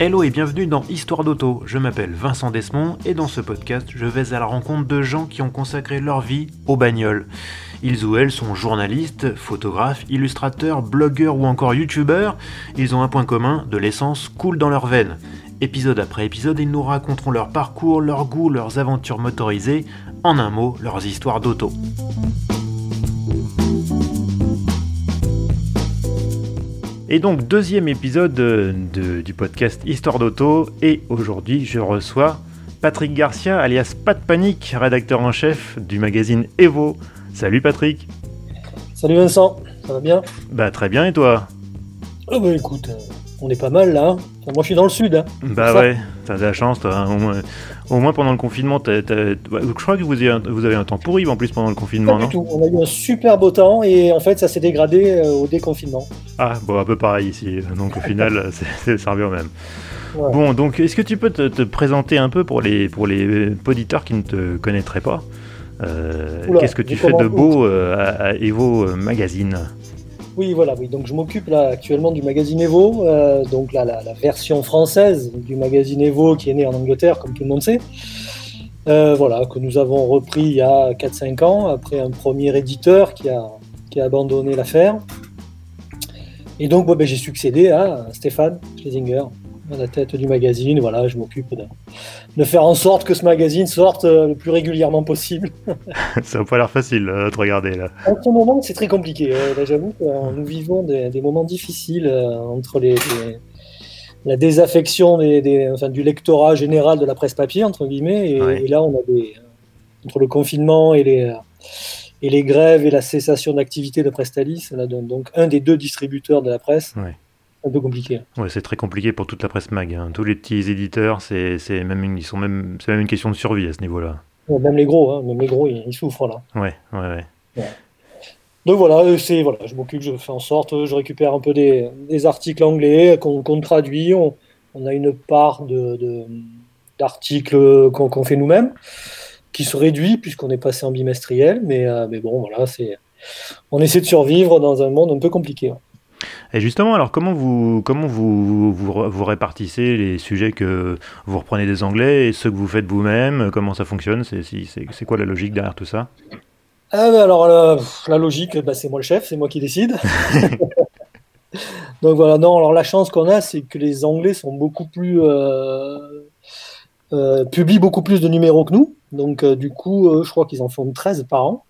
Hello et bienvenue dans Histoire d'auto. Je m'appelle Vincent Desmond et dans ce podcast, je vais à la rencontre de gens qui ont consacré leur vie aux bagnoles. Ils ou elles sont journalistes, photographes, illustrateurs, blogueurs ou encore youtubeurs. Ils ont un point commun, de l'essence coule dans leurs veines. Épisode après épisode, ils nous raconteront leur parcours, leurs goûts, leurs aventures motorisées, en un mot, leurs histoires d'auto. Et donc deuxième épisode de- du podcast Histoire d'auto et aujourd'hui je reçois Patrick Garcia alias Pat Panique, rédacteur en chef du magazine Evo. Salut Patrick. Salut Vincent, ça va bien? Bah très bien et toi? Ah bah écoute, euh, on est pas mal là. Moi je suis dans le sud. Hein. Bah ouais, t'as de la chance toi. hein. Au moins, au moins pendant le confinement, je crois que vous avez, un, vous avez un temps pourri en plus pendant le Pas confinement, du non tout. On a eu un super beau temps et en fait ça s'est dégradé euh, au déconfinement. Ah bon, un peu pareil ici. Donc au final, c'est- revient au même. Ouais. Bon, donc est-ce que tu peux te, te présenter un peu pour les, pour les auditeurs qui ne te connaîtraient pas? Euh, Qu'est-ce que tu fais de beau euh, à, à Evo Magazine? Oui voilà, oui. Donc je m'occupe là actuellement du magazine Evo, euh, donc là la, version française du magazine Evo qui est né en Angleterre comme tout le monde sait. Euh, voilà, que nous avons repris il y a 4-5 ans après un premier éditeur qui a, abandonné l'affaire. Et donc ben, j'ai succédé à Stéphane Schlesinger à la tête du magazine. Voilà, je m'occupe de, de faire en sorte que ce magazine sorte euh, le plus régulièrement possible. Ça n'a pas l'air facile euh, te regarder là. En ce moment, c'est très compliqué. Euh, J'avoue que euh, nous vivons des, des moments difficiles entre les, les- la désaffection des, des- enfin, du lectorat général de la presse papier, entre guillemets, et, Ouais. et là, on a des, entre le confinement et les, et les grèves et la cessation d'activité de Prestalis, donc un des deux distributeurs de la presse, Ouais. Un peu compliqué. Ouais, c'est très compliqué pour toute la presse mag. hein. Tous les petits éditeurs, c'est même une, ils sont même, c'est même une question de survie à ce niveau-là. Même les gros, hein, même les gros, ils, ils souffrent là. Ouais, ouais, ouais. Donc voilà, euh, c'est voilà, je m'occupe, je fais en sorte, euh, je récupère un peu des, des articles anglais qu'on traduit. On, on a une part de d'articles qu'on fait nous-mêmes, qui se réduit puisqu'on est passé en bimestriel. Mais euh, mais bon, voilà, c'est on essaie de survivre dans un monde un peu compliqué. hein. Et justement, alors comment vous comment vous, vous, répartissez les sujets que vous reprenez des Anglais et ceux que vous faites vous-même? Comment ça fonctionne? C'est quoi la logique derrière tout ça? Ah, ben alors la, pff, la logique, bah, c'est moi le chef, c'est moi qui décide. Donc voilà, non, alors la chance qu'on a, c'est que les Anglais sont beaucoup plus euh, euh, publient beaucoup plus de numéros que nous. Donc euh, du coup, euh, je crois qu'ils en font 13 par an.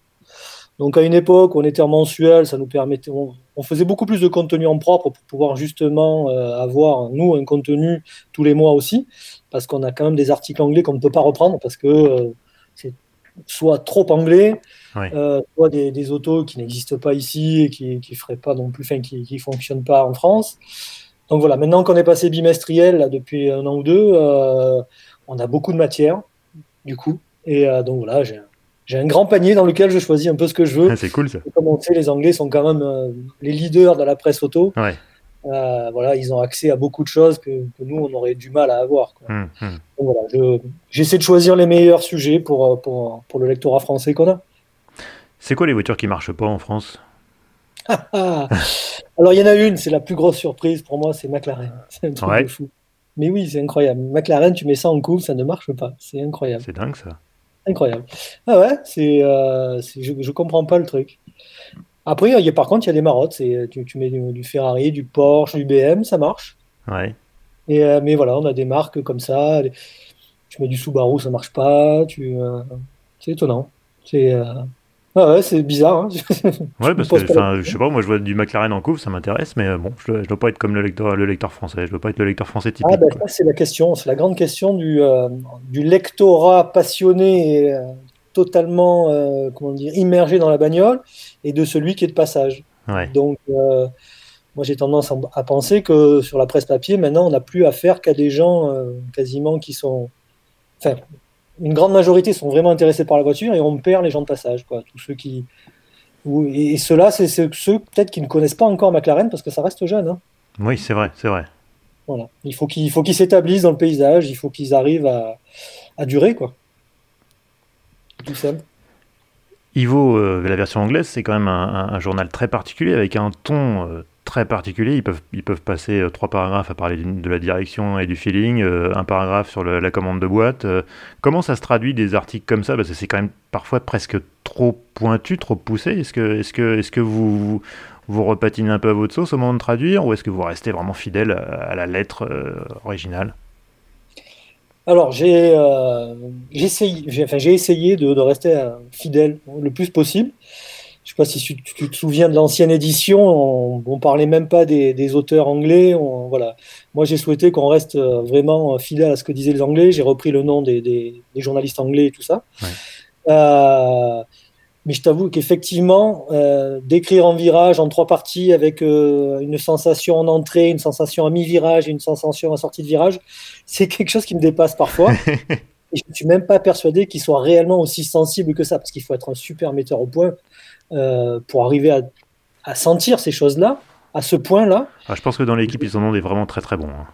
Donc à une époque, on était en mensuel, ça nous permettait, on, on faisait beaucoup plus de contenu en propre pour pouvoir justement euh, avoir nous un contenu tous les mois aussi, parce qu'on a quand même des articles anglais qu'on ne peut pas reprendre parce que euh, c'est soit trop anglais, euh, soit des, des autos qui n'existent pas ici et qui qui feraient pas non plus, enfin qui fonctionnent pas en France. Donc voilà, maintenant qu'on est passé bimestriel là, depuis un an ou deux, on a beaucoup de matière du coup, et donc voilà, j'ai un- j'ai un grand panier dans lequel je choisis un peu ce que je veux. Ah, C'est cool ça. Et Comme on sait, les Anglais sont quand même euh, les leaders de la presse auto. Ouais. Euh, voilà, ils ont accès à beaucoup de choses que, que nous, on aurait du mal à avoir. quoi. Hum, hum. Donc voilà, je- j'essaie de choisir les meilleurs sujets pour, euh, pour, pour le lectorat français qu'on a. C'est quoi les voitures qui marchent pas en France? Alors, il y en a une, c'est la plus grosse surprise pour moi, c'est McLaren. C'est un truc Ouais. de fou. Mais oui, c'est incroyable. McLaren, tu mets ça en coupe, ça ne marche pas. C'est incroyable. C'est dingue ça. Incroyable. Ah ouais, c'est, euh, c'est- je, je comprends pas le truc. Après, il y a, par contre, il y a des marottes. C'est, tu, tu mets du, du Ferrari, du Porsche, du BM, ça marche. Ouais. Et, euh, mais voilà, on a des marques comme ça. Tu mets du Subaru, ça marche pas. Tu, euh, c'est étonnant. C'est, ah ouais, c'est bizarre. hein. Ouais, parce que, pas je sais pas, moi je vois du McLaren en couve, ça m'intéresse, mais euh, bon, je je dois pas être comme le lecteur, le lecteur français, je dois pas être le lecteur français typique. Ah ben quoi. ça c'est la question, c'est la grande question du, euh, du lectorat passionné et euh, totalement euh, comment dire immergé dans la bagnole et de celui qui est de passage. Ouais. Donc moi j'ai tendance à, penser que sur la presse papier maintenant on n'a plus affaire qu'à des gens quasiment qui sont, enfin une grande majorité sont vraiment intéressés par la voiture et on perd les gens de passage quoi, tous ceux qui et, ceux-là c'est ceux peut-être qui ne connaissent pas encore McLaren parce que ça reste jeune. hein. Oui, c'est vrai, c'est vrai. Voilà. Il faut qu'ils s'établissent dans le paysage, il faut qu'ils arrivent à, à durer, quoi. Tout simple. Ivo, euh, la version anglaise, c'est quand même un, un- un journal très particulier avec un ton euh, très particulier. Ils peuvent, ils peuvent passer euh, trois paragraphes à parler de la direction et du feeling, euh, un paragraphe sur la commande de boîte. Euh, comment ça se traduit des articles comme ça? Parce que c'est quand même parfois presque trop pointu, trop poussé. Est-ce que, est que, est que vous, vous, repatinez un peu à votre sauce au moment de traduire ou est-ce que vous restez vraiment fidèle à, la lettre originale? Alors, j'ai essayé, enfin, essayé de, rester fidèle le plus possible. Je sais pas si tu, te souviens de l'ancienne édition, on, on, parlait même pas des, auteurs anglais. voilà. Moi, j'ai souhaité qu'on reste euh, vraiment fidèle à ce que disaient les Anglais. J'ai repris le nom des, journalistes anglais et tout ça. Euh, mais je t'avoue qu'effectivement, euh, d'écrire en virage en trois parties avec une sensation en entrée, une sensation à mi-virage et une sensation à sortie de virage, c'est quelque chose qui me dépasse parfois. et je ne suis même pas persuadé qu'il soit réellement aussi sensible que ça, parce qu'il faut être un super metteur au point euh, pour arriver à, sentir ces choses-là, à ce point-là. Ah, je pense que dans l'équipe, ils en ont des vraiment très très bons. Hein.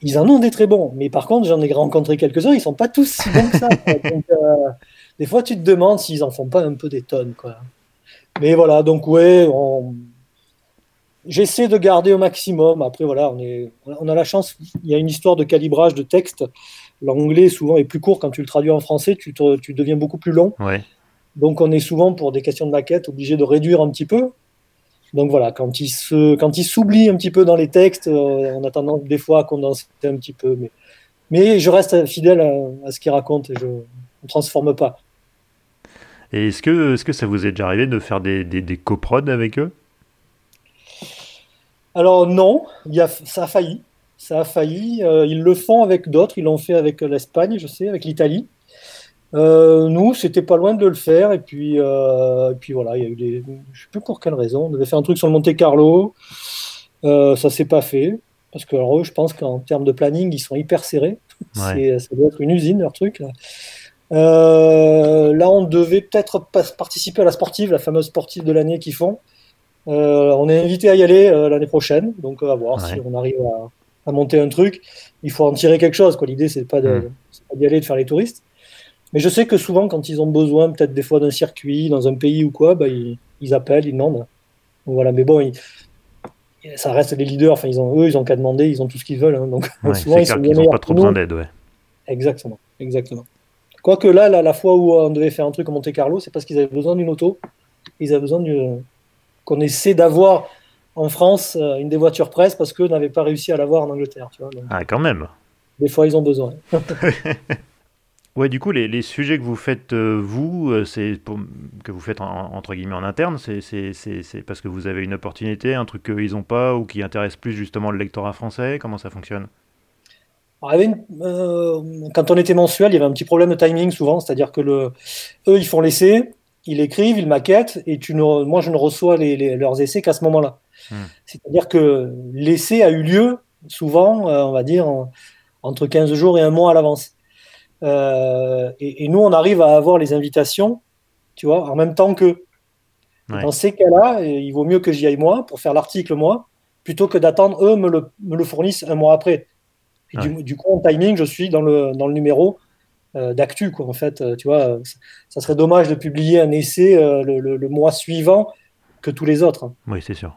Ils en ont des très bons, mais par contre, j'en ai rencontré quelques-uns, ils sont pas tous si bons que ça. Euh, des fois, tu te demandes s'ils en font pas un peu des tonnes. Quoi. Mais voilà, donc ouais, j'essaie de garder au maximum. Après, voilà, on, est, on a la chance, il y a une histoire de calibrage de texte. L'anglais, souvent, est plus court. Quand tu le traduis en français, tu, tu deviens beaucoup plus long. Ouais. Donc on est souvent pour des questions de maquette obligé de réduire un petit peu. Donc voilà, quand il se, quand il s'oublie un petit peu dans les textes, euh, on a tendance des fois à condenser un petit peu. Mais, mais je reste fidèle à, ce qu'il raconte et je ne transforme pas. Et est-ce que, est-ce que ça vous est déjà arrivé de faire des, des, des coprods avec eux? Alors non, il y a, ça a failli. Ça a failli. Euh, ils le font avec d'autres. Ils l'ont fait avec l'Espagne, je sais, avec l'Italie. Euh, nous, c'était pas loin de le faire, et puis, euh, et puis voilà, il y a eu des. Je sais plus pour quelle raison. On devait faire un truc sur le Monte Carlo. Euh, ça s'est pas fait. Parce que alors, eux, je pense qu'en termes de planning, ils sont hyper serrés. Ça doit être une usine, leur truc. Là, euh, là on devait peut-être participer à la sportive, la fameuse sportive de l'année qu'ils font. On est invité à y aller l'année prochaine, donc à voir si on arrive à, à, monter un truc. Il faut en tirer quelque chose. L'idée, c'est pas hmm. d'y aller de faire les touristes. Mais je sais que souvent, quand ils ont besoin, peut-être des fois d'un circuit dans un pays ou quoi, bah, ils, appellent, ils demandent. voilà, mais bon, ça reste les leaders. Enfin, ils ont, eux, ils ont qu'à demander, ils ont tout ce qu'ils veulent. Hein, donc, souvent, ils n'ont pas trop besoin d'aide. Ouais. Exactement, exactement. Quoique là, la fois où on devait faire un truc à Monte Carlo, c'est parce qu'ils avaient besoin d'une auto. Ils avaient besoin qu'on essaie d'avoir en France euh, une des voitures presse parce qu'eux n'avaient pas réussi à l'avoir en Angleterre. Tu vois, ah, quand même. Des fois, ils ont besoin. Ouais, du coup, les, les, sujets que vous faites, euh, vous, euh, c'est que vous faites entre guillemets en interne, c'est parce que vous avez une opportunité, un truc qu'ils n'ont pas ou qui intéresse plus justement le lectorat français? Comment ça fonctionne? Euh, Quand on était mensuel, il y avait un petit problème de timing souvent, c'est-à-dire que le, eux, ils font l'essai, ils écrivent, ils maquettent, et tu ne, moi, je ne reçois les, leurs essais qu'à ce moment-là. Hmm. C'est-à-dire que l'essai a eu lieu souvent, on va dire, entre 15 jours et un mois à l'avance. Euh, et, nous, on arrive à avoir les invitations, tu vois, en même temps que. Dans ces cas-là, il vaut mieux que j'y aille moi pour faire l'article moi, plutôt que d'attendre eux me le, me le, fournissent un mois après. Et du, coup, en timing, je suis dans le, dans le numéro euh, d'actu, quoi. En fait, euh, tu vois, ça serait dommage de publier un essai le, le, mois suivant que tous les autres. Oui, c'est sûr.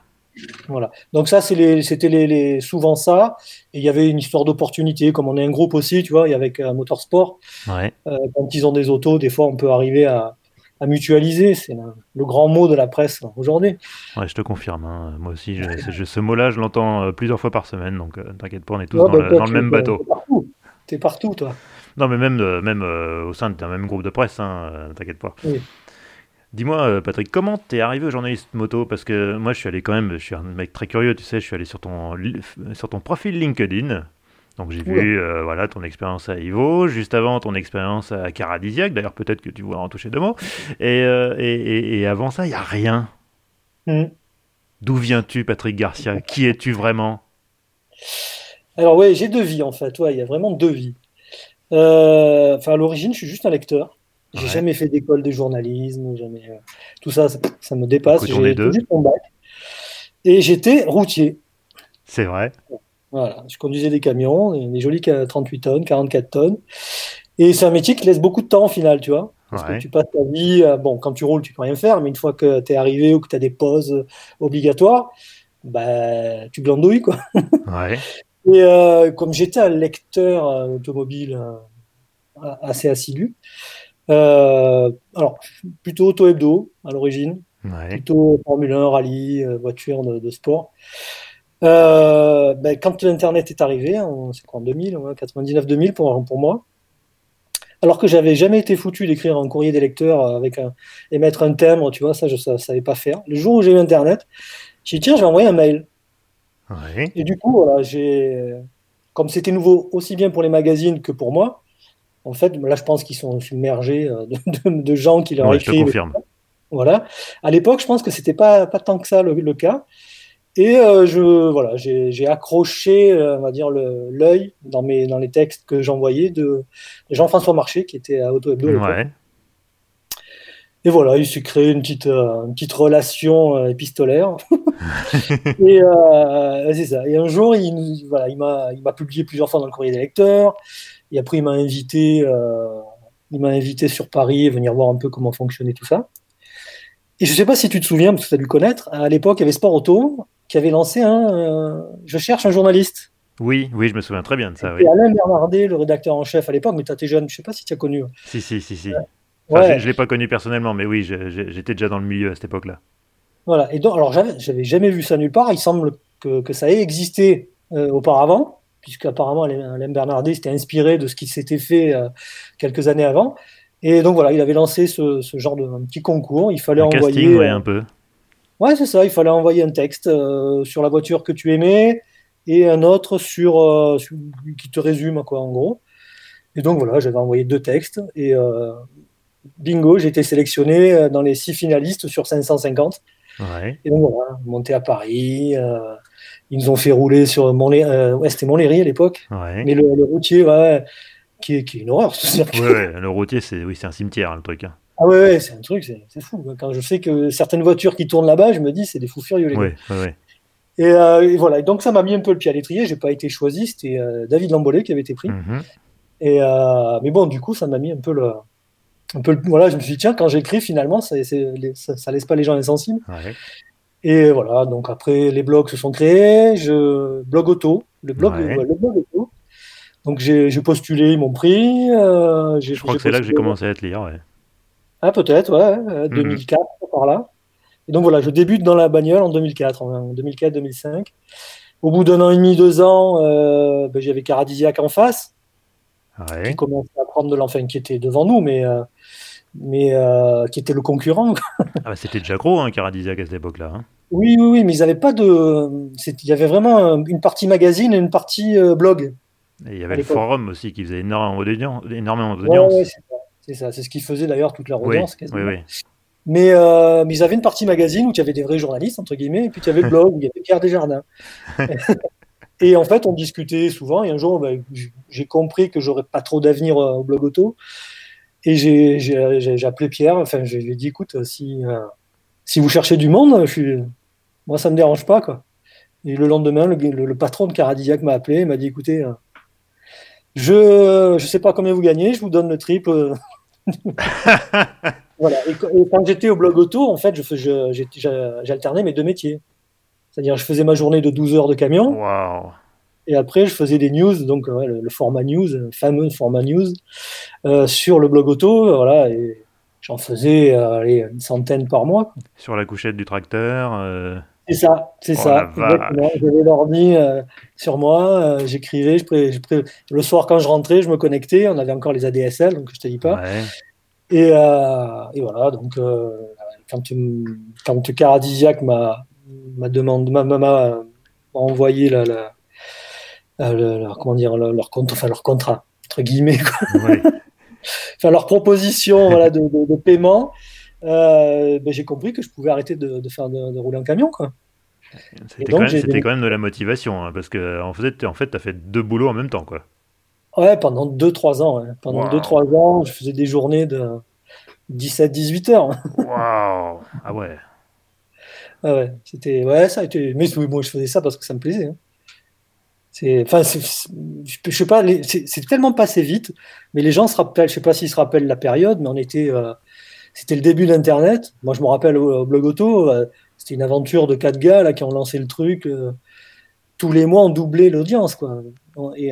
Voilà. Donc ça, c'était les, souvent ça. Et il y avait une histoire d'opportunité, comme on est un groupe aussi, tu vois, avec un motorsport. Ouais. Euh, quand ils ont des autos, des fois, on peut arriver à, mutualiser. C'est le, grand mot de la presse aujourd'hui. Ouais, je te confirme. Hein. Moi aussi, je, ce mot-là, je l'entends euh, plusieurs fois par semaine. Donc, euh, t'inquiète pas, on est tous dans, bah, le, même bateau. T'es partout. Es partout, toi. Non, mais même, même au sein d'un même groupe de presse, hein, t'inquiète pas. Oui. Dis-moi, euh, Patrick, comment t'es arrivé au journaliste moto? Parce que moi, je suis allé quand même, je suis un mec très curieux, tu sais, je suis allé sur ton, sur ton profil LinkedIn. Donc j'ai vu euh, voilà, ton expérience à Ivo, juste avant ton expérience à Caradisiac, d'ailleurs peut-être que tu voudrais en toucher deux mots. Et, euh, et, et, avant ça, il n'y a rien. Mm. D'où viens-tu, Patrick Garcia? Qui es-tu vraiment? Alors oui, j'ai deux vies en fait, il y a vraiment deux vies. Enfin, à l'origine, je suis juste un lecteur. J'ai jamais fait d'école de journalisme, jamais. Euh, tout ça, ça, me dépasse. J'ai juste mon bac. Et j'étais routier. C'est vrai. Voilà, je conduisais des camions, des, jolis 38 tonnes, 44 tonnes. Et c'est un métier qui laisse beaucoup de temps au final, tu vois. Parce que tu passes ta vie, euh, bon, quand tu roules, tu peux rien faire, mais une fois que tu es arrivé ou que tu as des pauses obligatoires, bah, tu glandouilles, quoi. Ouais. Et euh, comme j'étais un lecteur euh, automobile euh, assez assidu, euh, alors plutôt auto-hebdo à l'origine, Ouais. plutôt Formule 1, rallye, euh, voiture de, de sport. Euh, ben, quand l'Internet est arrivé, en, c'est quoi, en 2000, ouais, 99-2000 pour, pour moi, alors que j'avais jamais été foutu d'écrire un courrier des lecteurs avec un, et mettre un thème, tu vois, ça je ne savais pas faire. Le jour où j'ai eu Internet, j'ai dit tiens, je vais envoyer un mail. Ouais. Et du coup, voilà, j'ai, comme c'était nouveau aussi bien pour les magazines que pour moi, en fait, là je pense qu'ils sont submergés euh, de, de- de gens qui leur Ouais, je te écrivent. confirme. Voilà. À l'époque, je pense que c'était pas, pas tant que ça le, le cas. Et euh, je, voilà, j'ai accroché, euh, on va dire, l'œil dans, mes, dans les textes que j'envoyais de Jean-François Marché, qui était à Auto Hebdo. Ouais. Et voilà, il s'est créé une petite, euh, une petite relation euh, épistolaire. et c'est ça. Et un jour, il, nous- voilà, il m'a il m'a publié plusieurs fois dans le courrier des lecteurs. Et après, il m'a invité, euh, il m'a invité sur Paris, venir voir un peu comment fonctionnait tout ça. Et je sais pas si tu te souviens, parce que tu as dû connaître, à l'époque, il y avait Sport Auto qui avait lancé un euh, Je cherche un journaliste. Oui, oui, je me souviens très bien de ça, oui. Et Alain Bernardet, le rédacteur en chef à l'époque, mais tu étais jeune, je sais pas si tu as connu. Si, si, si, si. Enfin, Ouais. je, je l'ai pas connu personnellement, mais oui, j'étais déjà dans le milieu à cette époque-là. Voilà. Et donc, alors, j'avais jamais vu ça nulle part. Il semble que, que ça ait existé euh, auparavant, puisqu'apparemment, Alain Bernardet s'était inspiré de ce qui s'était fait euh, quelques années avant. Et donc, voilà, il avait lancé ce, ce genre de un petit concours. Il fallait Un envoyer. casting, ouais, euh, un peu. ouais, c'est ça. Il fallait envoyer un texte euh, sur la voiture que tu aimais et un autre sur, euh, sur- qui te résume, quoi, en gros. Et donc, voilà, j'avais envoyé deux textes et euh, bingo, j'ai été sélectionné dans les six finalistes sur 550. Ouais. Et donc voilà, monté à Paris, ils nous ont fait rouler sur Montlé euh, ouais, c'était Montlhéry à l'époque, Ouais. mais le, le routier, ouais, qui est, qui est une horreur. ce circuit. Le routier, c'est oui, un cimetière, hein, le truc. hein. Ah ouais, ouais, c'est un truc, c'est fou. Quand je sais que certaines voitures qui tournent là-bas, je me dis, c'est des fous furieux les gars. Ouais, ouais, ouais. Et, euh, et voilà, et donc ça m'a mis un peu le pied à l'étrier. J'ai pas été choisi, c'était euh, David Lambollet qui avait été pris. Mhm. Et euh, mais bon, du coup, ça m'a mis un peu le, un peu le- voilà, je me suis dit tiens, quand j'écris finalement, ça, les- ça, ça laisse pas les gens insensibles. Ouais. Et voilà, donc après les blogs se sont créés, je blog auto, le blog, Ouais. le blog auto. Donc j'ai postulé, ils m'ont pris. euh, Je crois que c'est là que j'ai commencé à te lire, ouais. Ah peut-être, ouais, euh, Mhm. 2004 par là. Et donc voilà, je débute dans la bagnole en 2004, en 2004-2005. Au bout d'un an et demi, deux ans, euh, ben, j'avais Caradisiac en face, Ouais. qui commençait à prendre de l'enfant, qui était devant nous, mais euh, mais euh, qui était le concurrent. Ah bah, c'était déjà gros, hein, Caradisiac à cette époque-là. hein. Oui, oui, oui, mais ils n'avaient pas de. Il y avait vraiment une partie magazine et une partie euh, blog. Et il y avait le forum aussi qui faisait énormément d'audience. Énormément Ouais, ouais, c'est ça. C'est ce qui faisait d'ailleurs toute oui, audience. quasiment. oui, oui. Mais, euh, mais ils avaient une partie magazine où il y avait des vrais journalistes, entre guillemets, et puis il y avait le blog où il y avait Pierre Desjardins. et en fait, on discutait souvent, et un jour, j- j'ai compris que j'aurais pas trop d'avenir euh, au blog auto. Et j'ai appelé Pierre, enfin, je lui ai dit, écoute, si, euh, si vous cherchez du monde, je suis... moi, ça me dérange pas, quoi. Et le lendemain, le, le- le patron de Caradisiac m'a appelé, il m'a dit, écoutez, euh, je je sais pas combien vous gagnez, je vous donne le triple. Voilà. Et, quand- et quand j'étais au blog auto, en fait, j'alternais mes deux métiers. C'est-à-dire, je faisais ma journée de 12 heures de camion, Waouh. et après, je faisais des news, donc ouais, le, le format news, le fameux format news, euh, sur le blog auto. Voilà, et j'en faisais euh, allez, une centaine par mois. quoi. Sur la couchette du tracteur. euh, C'est ça, c'est Oh ça. J'avais l'ordi euh, sur moi, j'écrivais, je le soir quand je rentrais, je me connectais. On avait encore les ADSL, donc je te dis pas. Ouais. Et, et voilà, donc quand, quand Caradisiac m'a m'a demandé, m'a envoyé la, la, le- leur, comment dire, le- leur compte, enfin leur contrat entre guillemets, quoi. ouais. enfin leur proposition voilà, de, de, de paiement, euh, ben, j'ai compris que je pouvais arrêter de, de faire de, rouler en camion, quoi. C'était donc, quand, même- j'ai c'était des- quand même de la motivation, hein, parce que en fait, en fait, t'as fait deux boulots en même temps, quoi. Ouais, pendant 2-3 ans. ouais. Pendant Wow. 2-3 ans, je faisais des journées de 17-18 heures. Waouh. Ah ouais. Ah ouais, c'était ouais, ça a été. Mais moi, je faisais ça parce que ça me plaisait. hein. C'est, enfin, je sais pas, c'est tellement passé vite, mais les gens se rappellent, je sais pas s'ils se rappellent la période, mais on était, euh, c'était le début d'Internet. Moi, je me rappelle au, au blog auto, euh, c'était une aventure de quatre gars là, qui ont lancé le truc. tous les mois, on doublait l'audience. quoi. Et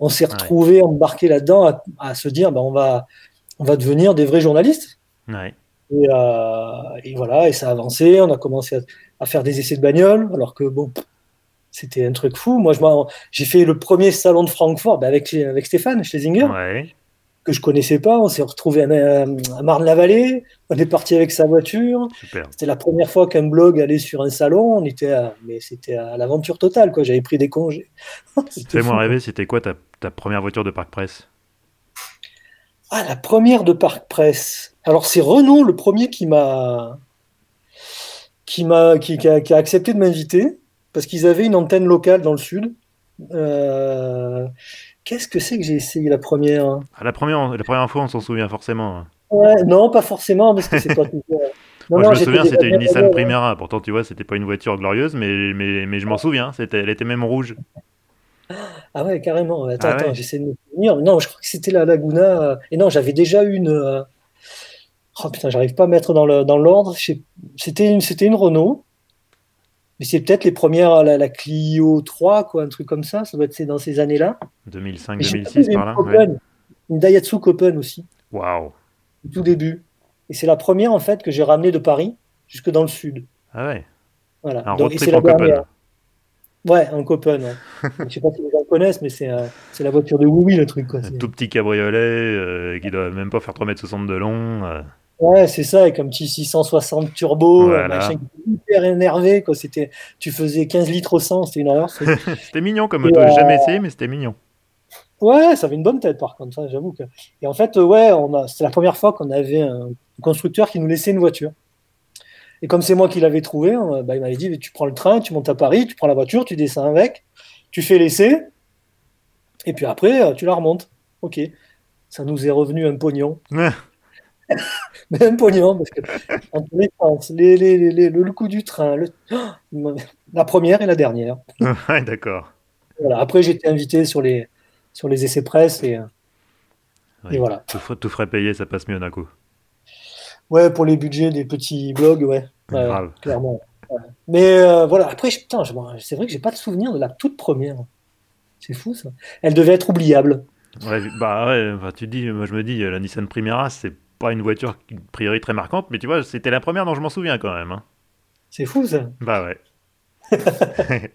on, s'est retrouvés embarqués là-dedans à, se dire ben, on, va, on va devenir des vrais journalistes. Ouais. Et, voilà, et ça a avancé. On a commencé à, à faire des essais de bagnole, alors que bon, c'était un truc fou. Moi, j'ai fait le premier salon de Francfort bah, avec, avec Stéphane Schlesinger, que je connaissais pas. On s'est retrouvé à, à Marne-la-Vallée. On est parti avec sa voiture. C'était la première fois qu'un blog allait sur un salon. On était mais c'était à l'aventure totale. Quoi. J'avais pris des congés. Fais-moi rêver, c'était quoi ta, ta, première voiture de Parc Presse? Ah, la première de Parc Presse. Alors, c'est Renault le premier qui m'a. Qui, m'a, qui, qui, a, qui a accepté de m'inviter parce qu'ils avaient une antenne locale dans le sud. Euh, qu'est-ce que c'est que j'ai essayé la première? Ah, la première La première fois, on s'en souvient forcément. non, pas forcément, parce que c'est pas Moi, je me souviens, c'était une Nissan Primera. Pourtant, tu vois, c'était pas une voiture glorieuse, mais, mais, mais je m'en souviens. C'était, elle était même rouge. Ah ouais, carrément. Attends, ah attends, j'essaie de me souvenir. Non, je crois que c'était la Laguna. Et non, j'avais déjà une. Euh, oh putain, j'arrive pas à mettre dans, le, dans l'ordre. C'était une, c'était une Renault. Mais c'est peut-être les premières, la, la, Clio 3, quoi, un truc comme ça. Ça doit être dans ces années-là. 2005-2006 par là. Une Daihatsu Copen aussi. Waouh. Tout début. Et c'est la première en fait que j'ai ramenée de Paris jusque dans le sud. Ah ouais. Voilà. Un Donc, road trip en Copen. Ouais, un Copen. Ouais. je sais pas si les gens connaissent, mais c'est euh, la voiture de Oui le truc. Quoi. Un tout petit cabriolet euh, qui doit même pas faire 3,60 m de long. Euh. Ouais, c'est ça, avec un petit 660 turbo, machin, hyper énervé. Quoi. C'était, tu faisais 15 litres au 100, c'était une horreur. c'était mignon comme moto, j'ai jamais essayé, mais c'était mignon. Ouais, ça avait une bonne tête par contre, ça, j'avoue. Que... Et en fait, ouais, on a... c'était la première fois qu'on avait un constructeur qui nous laissait une voiture. Et comme c'est moi qui l'avais trouvé, bah, il m'avait dit tu prends le train, tu montes à Paris, tu prends la voiture, tu descends avec, tu fais l'essai, et puis après, tu la remontes. Ok. Ça nous est revenu un pognon. Même pognon, parce que les, les, les, le, coup du train, le... la première et la dernière. Ouais, d'accord. Voilà. Après, j'étais invité sur les, sur les essais presse et, et voilà. Tout, tout ferait payer, ça passe mieux d'un coup. Ouais, pour les budgets des petits blogs, ouais. clairement. Mais euh, voilà, après, c'est vrai que j'ai pas de souvenir de la toute première. C'est fou ça. Elle devait être oubliable. Ouais, bah ouais, tu dis, moi je me dis, la Nissan Primera, c'est pas une voiture a priori très marquante, mais tu vois, c'était la première dont je m'en souviens quand même. Hein. C'est fou ça. Bah ouais.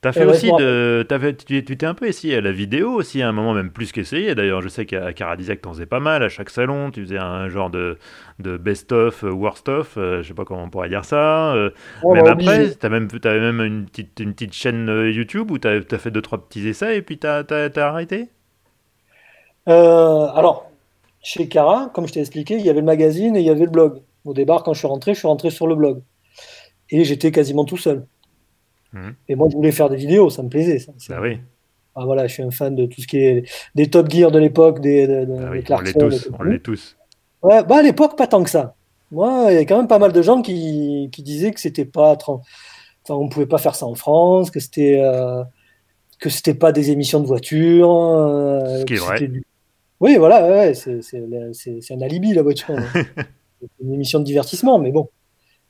T'as fait aussi de. Avais, tu t'es un peu essayé à la vidéo aussi, à un moment même plus qu'essayé. D'ailleurs, je sais qu'à Caradisiac, t'en faisais pas mal. À chaque salon, tu faisais un genre de, de best-of, euh, worst-of. Euh, je sais pas comment on pourrait dire ça. Euh, même bah, après, t'avais même, avais même une petite, une petite chaîne YouTube où t'as as fait deux, trois petits essais et puis t'as as, arrêté? Alors, chez Cara, comme je t'ai expliqué, il y avait le magazine et il y avait le blog. Au départ, quand je suis rentré, je suis rentré sur le blog. Et j'étais quasiment tout seul. Mmh. Et moi, je voulais faire des vidéos, ça me plaisait. Ça. Bah oui. Ah, voilà, je suis un fan de tout ce qui est des Top Gear de l'époque, des, de, ah oui, On l'est tous, on l'est tous. Ouais, bah à l'époque, pas tant que ça. Moi, il y a quand même pas mal de gens qui, qui disaient que c'était pas. Enfin, on pouvait pas faire ça en France, que c'était. Euh, que c'était pas des émissions de voiture. Euh, ce qui est vrai. Oui, voilà, ouais, c'est un alibi la voiture. Hein. c'est une émission de divertissement, mais bon.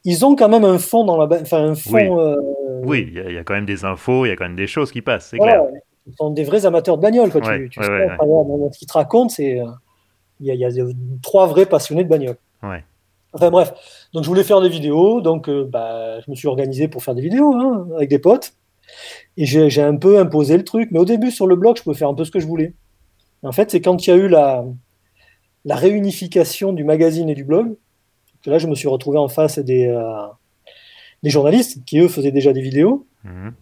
Ils ont quand même un fond dans la. Enfin, un fond. Oui. Euh, oui, il y, a quand même des infos, il y a quand même des choses qui passent, c'est clair. Ils sont des vrais amateurs de bagnole. Quoi. tu, tu sais, ce qu'ils te racontent, c'est. Il y, a, trois vrais passionnés de bagnole. Enfin bref, donc je voulais faire des vidéos, donc euh, bah, je me suis organisé pour faire des vidéos hein, avec des potes. Et j'ai un peu imposé le truc, mais au début sur le blog, je pouvais faire un peu ce que je voulais. En fait, c'est quand il y a eu la, la réunification du magazine et du blog, que là je me suis retrouvé en face des, euh, des journalistes qui, eux, faisaient déjà des vidéos. Mhm.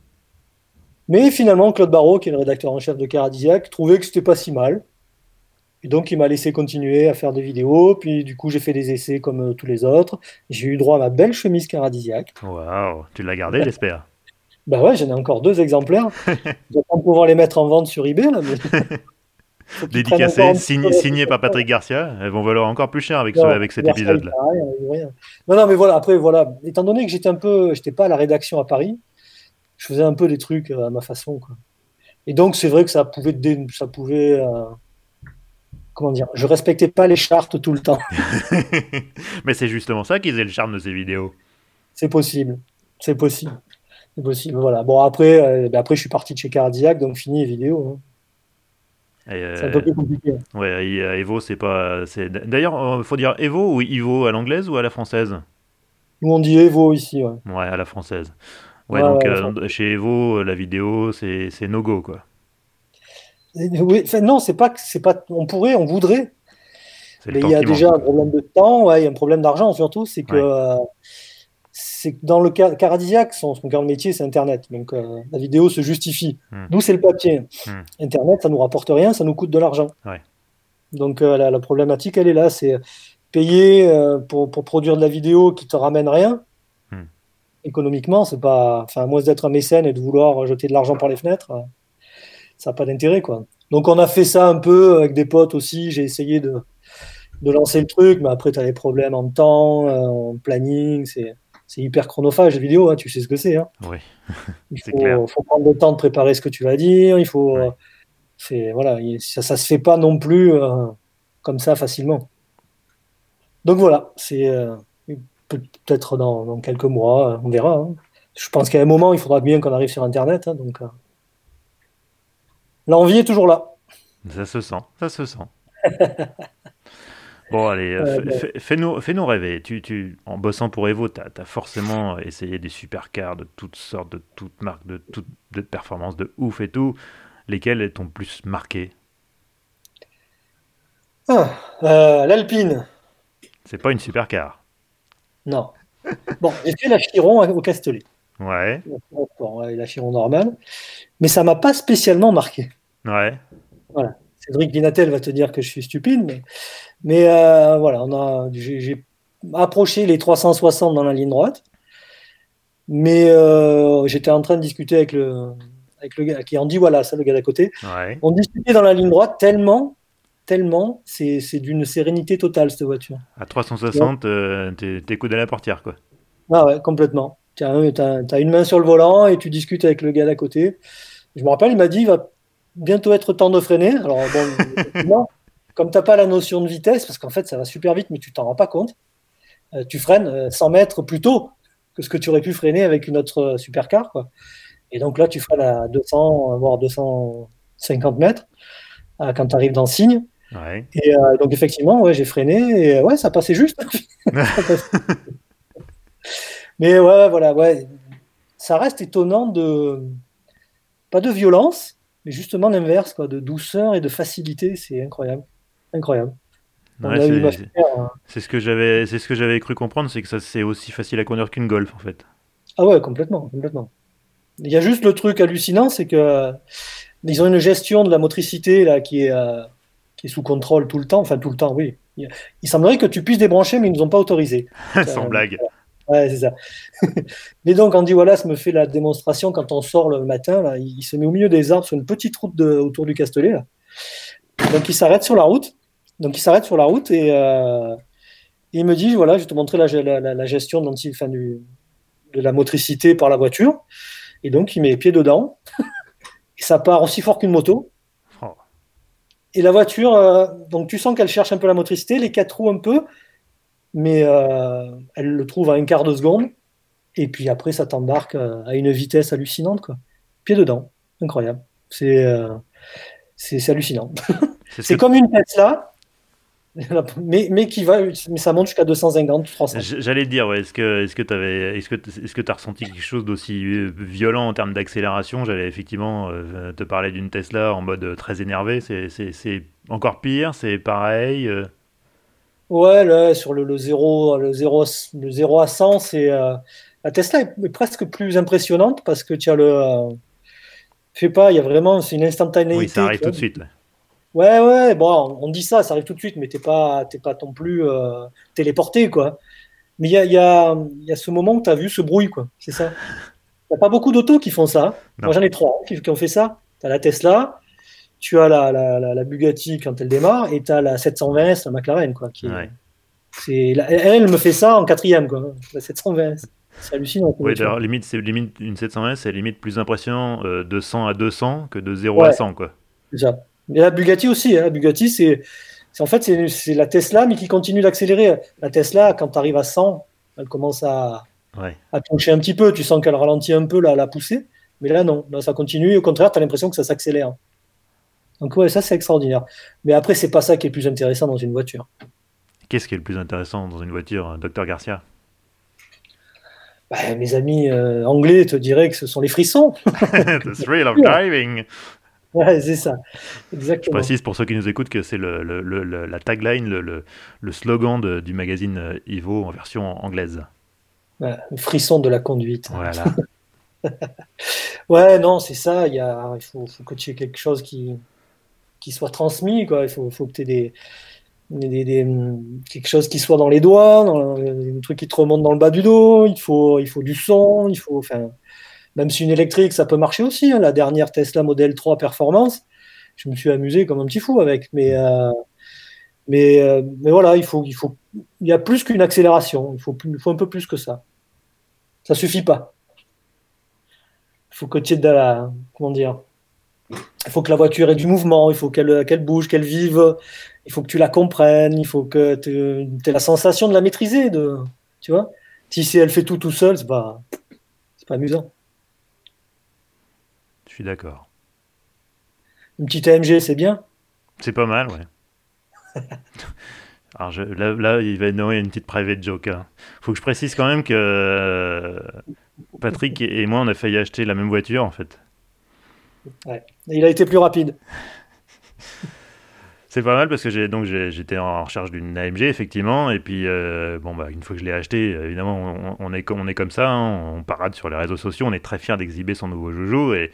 Mais finalement, Claude Barrault, qui est le rédacteur en chef de Caradisiac, trouvait que c'était pas si mal. Et donc, il m'a laissé continuer à faire des vidéos. Puis, du coup, j'ai fait des essais comme euh, tous les autres. J'ai eu droit à ma belle chemise Caradisiac. Waouh, tu l'as gardée, j'espère. Bah ouais, j'en ai encore deux exemplaires. Je vais pas pouvoir les mettre en vente sur eBay. Là, Dédicacé, signé, par Patrick Garcia, elles vont valoir encore plus cher avec, avec cet épisode-là. Non, non, mais voilà, après, voilà, étant donné que j'étais un peu, j'étais pas à la rédaction à Paris, je faisais un peu des trucs euh, à ma façon, quoi. Et donc, c'est vrai que ça pouvait, ça pouvait, euh, comment dire, je respectais pas les chartes tout le temps. mais c'est justement ça qui faisait le charme de ces vidéos. C'est possible. C'est possible. C'est possible. Voilà. Bon, après, euh, ben après, je suis parti de chez Cardiac, donc fini les vidéos. hein. Et, C'est un peu plus compliqué. Ouais, euh, Evo, c'est pas. c'est- D'ailleurs, il faut dire Evo ou Ivo à l'anglaise ou à la française? Nous, on dit Evo ici. Ouais. Ouais, à la française. Ouais, Ouais, donc euh, chez Evo, euh, la vidéo, c'est c'est no go, quoi. Oui, non, c'est pas c'est pas. On pourrait, on voudrait, mais il y a déjà manque. un problème de temps, ouais, il y a un problème d'argent surtout. C'est que Ouais. euh, c'est que dans le cas cardiaque, son, son cœur de métier, c'est Internet. Donc euh, la vidéo se justifie. Hmm. Nous, c'est le papier. Hmm. Internet, ça nous rapporte rien, ça nous coûte de l'argent. Ouais. Donc euh, la, la problématique, elle est là, c'est payer euh, pour, pour produire de la vidéo qui te ramène rien. Hmm. Économiquement, c'est pas, enfin, à moins d'être un mécène et de vouloir jeter de l'argent par les fenêtres, ça n'a pas d'intérêt, quoi. Donc on a fait ça un peu avec des potes aussi. J'ai essayé de, de lancer le truc, mais après tu as des problèmes en temps, en planning, c'est c'est hyper chronophage les vidéos, hein, tu sais ce que c'est. Hein. Oui, Il faut, clair. faut prendre le temps de préparer ce que tu vas dire. Il faut, Ouais. euh, voilà, il- ça, ça se fait pas non plus euh, comme ça facilement. Donc voilà, c'est euh, peut- peut-être dans, dans quelques mois, on verra. hein. Je pense qu'à un moment, il faudra bien qu'on arrive sur Internet. donc l'envie est toujours là. ça se sent, ça se sent. Bon, allez, euh, fais- fais-nous rêver. Tu, tu, en bossant pour Evo, tu as, forcément essayé des supercars de toutes sortes, de toutes marques, de toutes de performances de ouf et tout. Lesquels t'ont plus marqué? Ah, euh, L'Alpine, C'est pas une supercar. non. Bon, j'ai fait la Chiron au Castellet. Ouais, Ouais, la Chiron normale. Mais ça m'a pas spécialement marqué. ouais. Cédric Vinatel va te dire que je suis stupide, mais, mais euh, voilà, on a, j'ai, approché les 360 dans la ligne droite, mais euh, j'étais en train de discuter avec le, avec le gars qui en dit voilà, ça le gars d'à côté. Ouais. On discutait dans la ligne droite tellement, tellement, c'est, d'une sérénité totale cette voiture. À 360, euh, t'es t'es à la portière, quoi. Ah ouais, complètement. Tu as, une main sur le volant et tu discutes avec le gars d'à côté. Je me rappelle, il m'a dit il va bientôt être temps de freiner. Alors, bon, non, comme tu n'as pas la notion de vitesse, parce qu'en fait, ça va super vite, mais tu t'en rends pas compte, euh, tu freines euh, 100 mètres plus tôt que ce que tu aurais pu freiner avec une autre euh, supercar. Quoi. Et donc là, tu freines à 200, voire 250 mètres euh, quand tu arrives dans le signe. Ouais. Et euh, donc, effectivement, ouais, j'ai freiné et ouais, ça passait juste. Mais ouais, voilà, ouais. Ça reste étonnant de. Pas de violence, mais justement l'inverse, quoi, de douceur et de facilité. C'est incroyable. Incroyable. Ouais, c'est- hein. c'est ce que j'avais, c'est ce que j'avais cru comprendre, c'est que ça c'est aussi facile à conduire qu'une Golf en fait. Ah ouais, complètement, complètement. Il y a juste le truc hallucinant, c'est que euh, ils ont une gestion de la motricité là qui est, euh, qui est sous contrôle tout le temps. Enfin, tout le temps, oui. Il, il semblerait que tu puisses débrancher, mais ils ne nous ont pas autorisé. Sans Euh, blague. Ouais, c'est ça. Mais donc, Andy Wallace me fait la démonstration quand on sort le matin. Là, il se met au milieu des arbres sur une petite route de, autour du Castellet. Là. Donc, il s'arrête sur la route. Donc, il s'arrête sur la route et, euh, il me dit voilà, je vais te montrer la, la, la- la gestion de, enfin, du- de la motricité par la voiture. Et donc, il met les pieds dedans. et ça part aussi fort qu'une moto. Oh. Et la voiture, euh, donc tu sens qu'elle cherche un peu la motricité, les quatre roues un peu, mais euh, elle le trouve à un quart de seconde. Et puis après, ça t'embarque euh, à une vitesse hallucinante, quoi. Pied dedans, incroyable. C'est euh, c'est hallucinant. C'est ce comme une Tesla, mais, mais qui va, mais ça monte jusqu'à 250, 300. J- J'allais te dire, ouais, est-ce que est-ce que t'avais, est-ce que t- est-ce que t'as ressenti quelque chose d'aussi violent en termes d'accélération? J'allais effectivement euh, te parler d'une Tesla en mode très énervé. C'est, encore pire, c'est pareil. euh, Ouais, là, sur le, le 0, le 0, le 0 à 100, c'est euh, la Tesla est, presque plus impressionnante parce que tu as le. Euh, je sais pas, il y a vraiment, c'est une instantanéité. Oui, ça arrive tout de suite. là. Ouais, ouais, bon, on dit ça, ça arrive tout de suite, mais t'es pas, t'es pas non plus euh, téléporté, quoi. Mais il y a, y, a, y a ce moment où tu as vu ce bruit, quoi. C'est ça. Il n'y a pas beaucoup d'autos qui font ça. Non. Moi, j'en ai trois qui, qui ont fait ça. Tu as la Tesla, tu as la, la, la, la Bugatti quand elle démarre, et tu as la 720S, la McLaren, quoi. Qui Ouais. elle, me fait ça en quatrième, quoi. La 720S. C'est hallucinant. Oui, d'ailleurs, limite, c'est limite une 720, c'est limite plus impressionnant euh, de 100 à 200 que de 0 à Ouais. 100, quoi. C'est ça. Et la Bugatti aussi. Hein. La Bugatti, c'est, c'est en fait c'est, c'est la Tesla, mais qui continue d'accélérer. La Tesla, quand tu arrives à 100, elle commence à, à toucher un petit peu. Tu sens qu'elle ralentit un peu la, la poussée. Mais là, non. Là, ça continue. Au contraire, tu as l'impression que ça s'accélère. Donc, ouais, ça, c'est extraordinaire. Mais après, c'est pas ça qui est le plus intéressant dans une voiture. Qu'est-ce qui est le plus intéressant dans une voiture, docteur Garcia? Bah, Mes amis euh, anglais te diraient que ce sont les frissons. The thrill of driving. Ouais, c'est ça. Exactement. Je précise pour ceux qui nous écoutent que c'est le, le, la tagline, le, slogan de, du magazine Ivo en version anglaise. Ouais, le frisson de la conduite. Voilà. ouais, non, c'est ça. Il, y a, il faut, faut que tu aies quelque chose qui, qui soit transmis. Quoi. Il faut, faut que tu aies des, quelque chose qui soit dans les doigts, un truc qui te remonte dans le bas du dos. Il faut, il faut du son. Il faut, enfin, même si une électrique, ça peut marcher aussi. Hein. La dernière Tesla Model 3 Performance, je me suis amusé comme un petit fou avec. Mais, euh, mais, euh, mais voilà, il faut, il faut, il y a plus qu'une accélération. Il faut, il faut un peu plus que ça. Ça suffit pas. Il faut que tu aies de la, comment dire, il faut que la voiture ait du mouvement, il faut qu'elle qu'elle bouge, qu'elle vive, il faut que tu la comprennes, il faut que tu aies la sensation de la maîtriser. De, tu vois si elle fait tout tout seul, c'est pas, pas amusant. Je suis d'accord. Une petite AMG, c'est bien C'est pas mal, ouais. Alors là, il va y avoir une petite private joke. Il hein. faut que je précise quand même que euh, Patrick et moi, on a failli acheter la même voiture en fait. Ouais. il a été plus rapide. C'est pas mal parce que j'ai donc j'étais en recherche d'une AMG effectivement. Et puis euh, bon bah une fois que je l'ai acheté évidemment on, est on est comme ça hein, on parade sur les réseaux sociaux on est très fier d'exhiber son nouveau joujou. Et,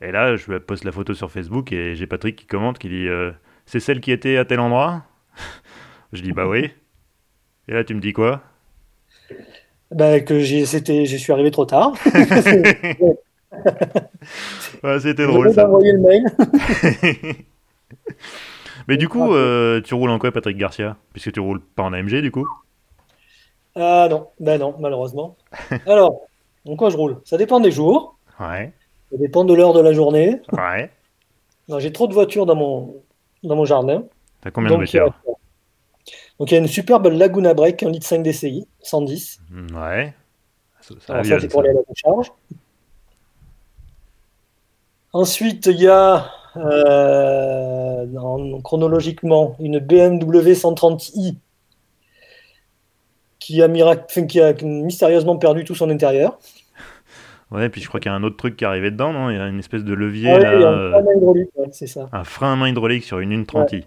et là je poste la photo sur Facebook et j'ai Patrick qui commente qui dit euh, c'est celle qui était à tel endroit je dis bah oui et là tu me dis quoi? Bah, que c'était je suis arrivé trop tard c'était drôle ça. le mail. Mais du coup, euh, tu roules en quoi, Patrick Garcia? Puisque tu roules pas en AMG, du coup Ah non, ben non, malheureusement. Alors, en quoi je roule? Ça dépend des jours. Ouais. Ça dépend de l'heure de la journée. Ouais. J'ai trop de voitures dans mon, dans mon jardin. T'as combien de voitures? Donc il y a une superbe Laguna Break, un litre 5 DCI, 110. Ouais. Ça, ça, ça c'est pour aller à la recharge. Ensuite, il y a euh, chronologiquement une BMW 130i qui a, qui a mystérieusement perdu tout son intérieur. Ouais, puis je crois qu'il y a un autre truc qui est arrivé dedans, non? Il y a une espèce de levier. Ah là, un frein à main hydraulique, c'est ça. Un frein à main hydraulique sur une 130i.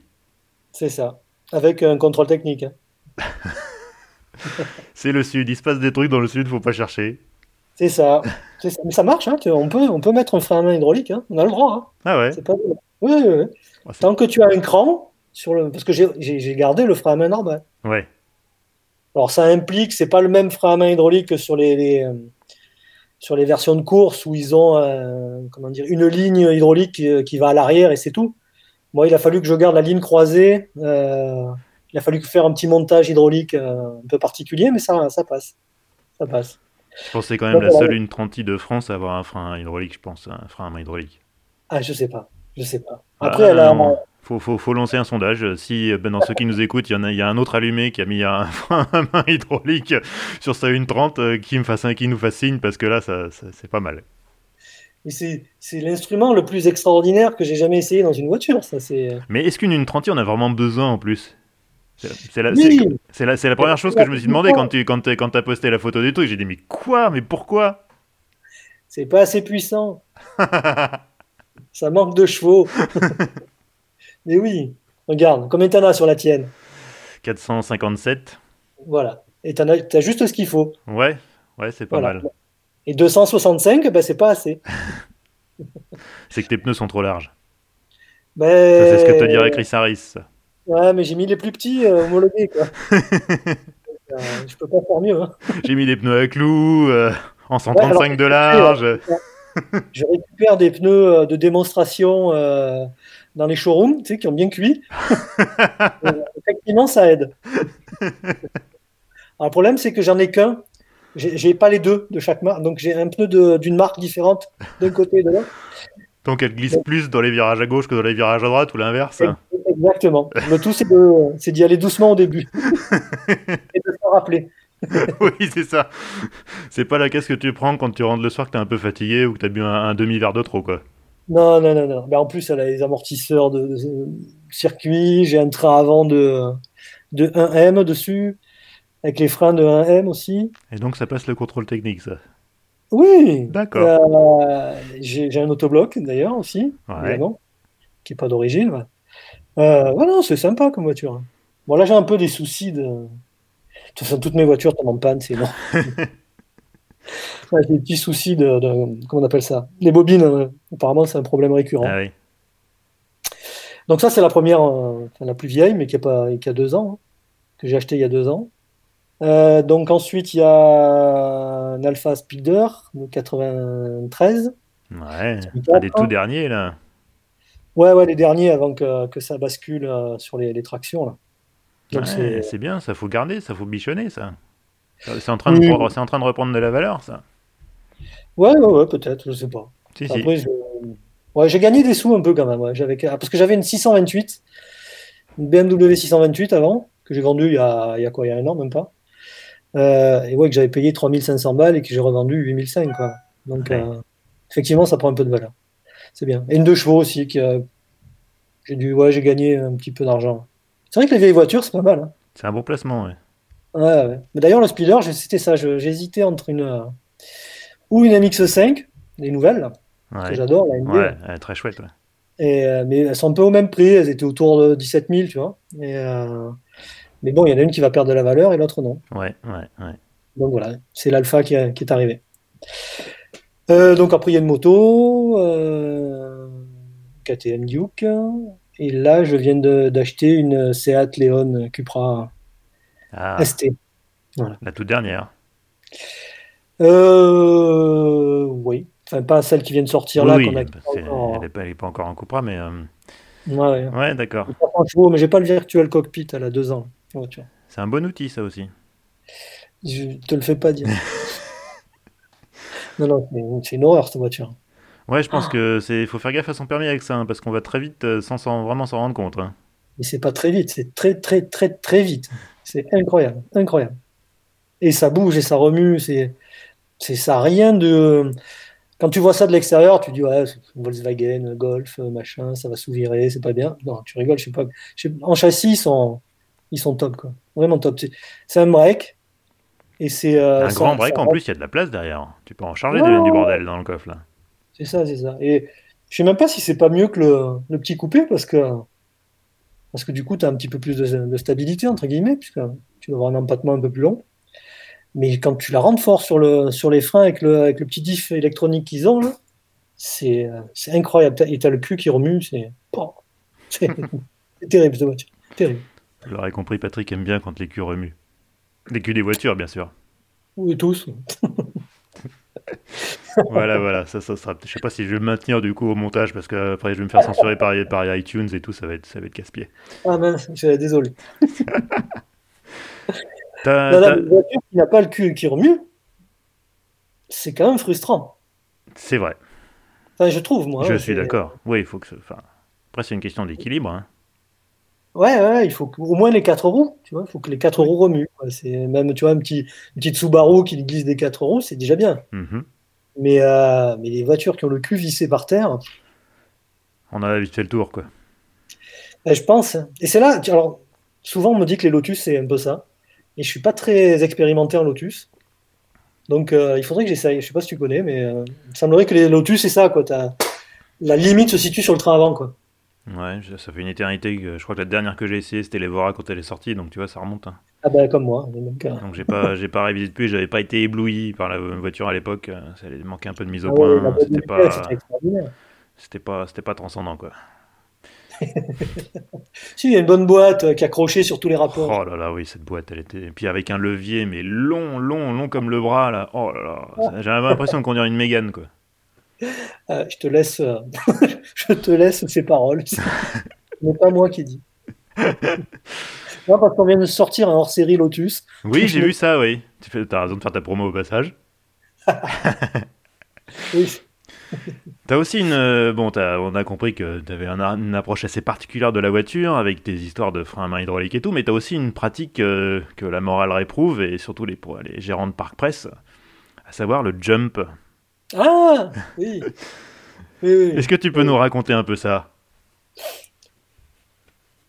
c'est ça. Avec un contrôle technique. Hein. c'est le sud. Il se passe des trucs dans le sud, faut pas chercher. C'est ça. Mais ça marche, hein, on, peut, on peut mettre un frein à main hydraulique, hein. on a le droit. Hein. Ah ouais pas... Oui, oui, oui. Tant que tu as un cran, sur le... parce que j'ai gardé le frein à main normal. Ouais. Alors ça implique, c'est pas le même frein à main hydraulique que sur les, euh, sur les versions de course où ils ont euh, comment dire, une ligne hydraulique qui, va à l'arrière et c'est tout. Moi, il a fallu que je garde la ligne croisée. Euh, il a fallu faire un petit montage hydraulique un peu particulier, mais ça, ça passe. Ça passe. Je pense que c'est quand même la seule une 30 de France à avoir un frein hydraulique, je pense, un frein à main hydraulique. Ah, je sais pas, je sais pas. Ah, Après, elle a... Faut, faut, faut, lancer un sondage. Si ben, dans ceux qui nous écoutent, il y, en a, y a un autre allumé qui a mis un frein à main hydraulique sur sa 1.30, euh, qui, me fasse, qui nous fascine parce que là, ça, c'est pas mal. C'est l'instrument le plus extraordinaire que j'ai jamais essayé dans une voiture. Ça, Mais est-ce qu'une 1.30 on a vraiment besoin en plus? C'est la, la, première chose que je me suis demandé quand tu quand, quand as posté la photo du truc. J'ai dit, mais quoi? Mais pourquoi? C'est pas assez puissant. Ça manque de chevaux. mais oui, regarde, combien t'en as sur la tienne 457. Voilà. Et t'as as, juste ce qu'il faut. Ouais, ouais, c'est pas mal. Et 265, ben, c'est pas assez. c'est que tes pneus sont trop larges. Ben... C'est ce que te dirait Chris Harris. Ouais, mais j'ai mis les plus petits euh, homologués, quoi. Euh, je peux pas faire mieux. Hein. J'ai mis des pneus à clous euh, en 135 de large. je récupère des pneus de démonstration dans les showrooms, tu sais, qui ont bien cuit. effectivement, ça aide. Alors, le problème, c'est que j'en ai qu'un. J'ai pas les deux de chaque marque, donc j'ai un pneu d'une marque différente d'un côté et de l'autre. Donc elle glisse plus dans les virages à gauche que dans les virages à droite ou l'inverse Exactement. Le tout, c'est d'y aller doucement au début et de se rappeler. oui, c'est ça. C'est pas la caisse que tu prends quand tu rentres le soir que t'es un peu fatigué ou que t'as bu un, un demi-verre de trop, quoi. Non, non, non, non. Mais en plus, elle a les amortisseurs de, de circuit. J'ai un train avant de, de 1M dessus, avec les freins de 1M aussi. Et donc ça passe le contrôle technique, ça. Oui. D'accord. Euh, j'ai un autobloc d'ailleurs aussi, Ouais. évidemment, qui est pas d'origine. Ouais. Euh, c'est sympa comme voiture. Bon, là, j'ai un peu des soucis de. De toute façon, toutes mes voitures tombent en panne, c'est. Ouais, j'ai des petits soucis de, de- Comment on appelle ça? Les bobines, euh, apparemment, c'est un problème récurrent. Ah oui. Donc, ça, c'est la première, euh, la plus vieille, mais qui a, pas, qui a deux ans, hein, que j'ai acheté il y a deux ans. Donc, ensuite, il y a un Alpha Speeder de 93. Ouais. Des quatre, hein. tout derniers, là. Ouais, ouais, les derniers avant que, que ça bascule euh, sur les, les tractions, là. Donc, Ouais, c'est. bien, ça faut garder, ça faut bichonner, ça. C'est en, train de prendre- en train de reprendre de la valeur, ça. Ouais, ouais, ouais, peut-être, je sais pas. Si, si. Après, je- ouais, j'ai gagné des sous un peu quand même. ouais. J'avais... Parce que j'avais une 628, une BMW 628 avant, que j'ai vendue il y a, il y a quoi, il y a un an, même pas. Euh, et ouais, que j'avais payé 3500 balles et que j'ai revendu 8500, quoi. Donc, Ouais. euh, effectivement, ça prend un peu de valeur. C'est bien. Et une deux chevaux aussi, qui a- j'ai dû, ouais, j'ai gagné un petit peu d'argent. C'est vrai que les vieilles voitures, c'est pas mal. hein. C'est un bon placement, ouais. Ouais, ouais. Mais d'ailleurs, le speeder, c'était ça. J'hésitais entre une euh, ou une MX5, les nouvelles, là, que j'adore, la MD. ouais, elle est très chouette, ouais. Et, euh, mais elles sont un peu au même prix. Elles étaient autour de 17 000, tu vois. Et, euh, mais bon, il y en a une qui va perdre de la valeur et l'autre non. Ouais, ouais, ouais. Donc voilà, c'est l'Alpha qui, est arrivé. Donc après, il y a une moto, KTM Duke. Et là, je viens d'acheter une Seat Leon Cupra Ah, ST. la toute dernière. Euh, oui. Enfin, pas celle qui vient de sortir là, oui, a encore. elle n'est pas, est encore en Cupra, mais... euh, Ouais, ouais. Ouais, d'accord. J'ai pas 30 chevaux, mais j'ai pas le virtual cockpit, elle a deux ans. voiture. C'est un bon outil, ça aussi. Je te le fais pas dire. non, non, c'est une horreur cette voiture. Ouais, je pense Ah. que c'est faut faire gaffe à son permis avec ça, hein, parce qu'on va très vite euh, sans, sans vraiment s'en rendre compte. hein. Mais c'est pas très vite, c'est très, très, très, très vite. C'est incroyable, incroyable. Et ça bouge et ça remue, c'est, c'est ça rien de. Quand tu vois ça de l'extérieur, tu dis ouais, Volkswagen, Golf, machin, ça va s'ouvrir, c'est pas bien. Non, tu rigoles, je sais pas. je sais- En châssis, ils sont, ils sont top, quoi. Vraiment top. C'est- un break. Et c'est. euh, un ça- grand break, ça en plus, il y a de la place derrière. Tu peux en charger Ouais, du, bordel dans le coffre, là. C'est ça, c'est ça. Et je sais même pas si c'est pas mieux que le, le petit coupé parce que, parce que du coup, tu as un petit peu plus de, de stabilité, entre guillemets, puisque tu vas avoir un empattement un peu plus long. Mais quand tu la rentres fort sur, le, sur les freins avec le, avec le petit diff électronique qu'ils ont, là, c'est c'est incroyable. Et tu as le cul qui remue, c'est terrible cette voiture. Terrible. Vous l'aurez compris, Patrick aime bien quand les culs remuent. Les culs des voitures, bien sûr. Oui, tous. voilà, voilà. Ça, ça sera... Je sais pas si je vais le maintenir du coup au montage, parce que après je vais me faire censurer par, par iTunes et tout, ça va être, ça va être casse-pied. Ah mince, je suis désolé. Une voiture qui n'a pas le cul qui remue, c'est quand même frustrant. C'est vrai, Enfin, je trouve, moi. je hein, suis d'accord. Oui, il faut que... ce- Enfin, après, c'est une question d'équilibre. hein. Ouais, ouais, il faut au moins les quatre roues, tu vois, il faut que les quatre roues remuent. C'est même, tu vois, un petit, une petite Subaru qui glisse des quatre roues, c'est déjà bien. Mhm. Mais, euh, mais les voitures qui ont le cul vissé par terre, On a vite fait le tour, quoi. ben, je pense. Et c'est là, alors, souvent on me dit que les Lotus c'est un peu ça. Et je suis pas très expérimenté en Lotus. Donc euh, il faudrait que j'essaye. Je sais pas si tu connais, mais euh, il me semblerait que les Lotus c'est ça, quoi. La limite se situe sur le train avant, quoi. Ouais, ça fait une éternité que je crois que la dernière que j'ai essayé c'était l'Evora quand elle est sortie, donc tu vois, ça remonte. hein. Ah ben comme moi. même cas. Donc j'ai pas, j'ai pas révisé depuis, j'avais pas été ébloui par la voiture à l'époque, euh, ça allait manquer un peu de mise au Ah ouais, point, c'était pas, c'était extraordinaire. c'était pas, c'était pas transcendant quoi. Si, il y a une bonne boîte euh, qui est accrochée sur tous les rapports. Oh là là, oui, cette boîte, elle était. Et puis avec un levier, mais long, long, long comme le bras là. Oh là là, j'avais l'impression de conduire une Mégane quoi. Euh, je te laisse, euh, je te laisse ces paroles. Ce n'est pas moi qui dis. Non, parce qu'on vient de sortir un hors-série Lotus. Oui, j'ai vu ça, oui. Tu t'as raison de faire ta promo au passage. Oui. T'as aussi une. euh, bon, t'as- on a compris que tu avais une approche assez particulière de la voiture, avec tes histoires de freins à main hydraulique et tout, mais t'as aussi une pratique euh, que la morale réprouve, et surtout les, pour les gérants de parc presse, à savoir le jump. Ah Oui. Oui, oui. Est-ce que tu peux nous raconter un peu ça?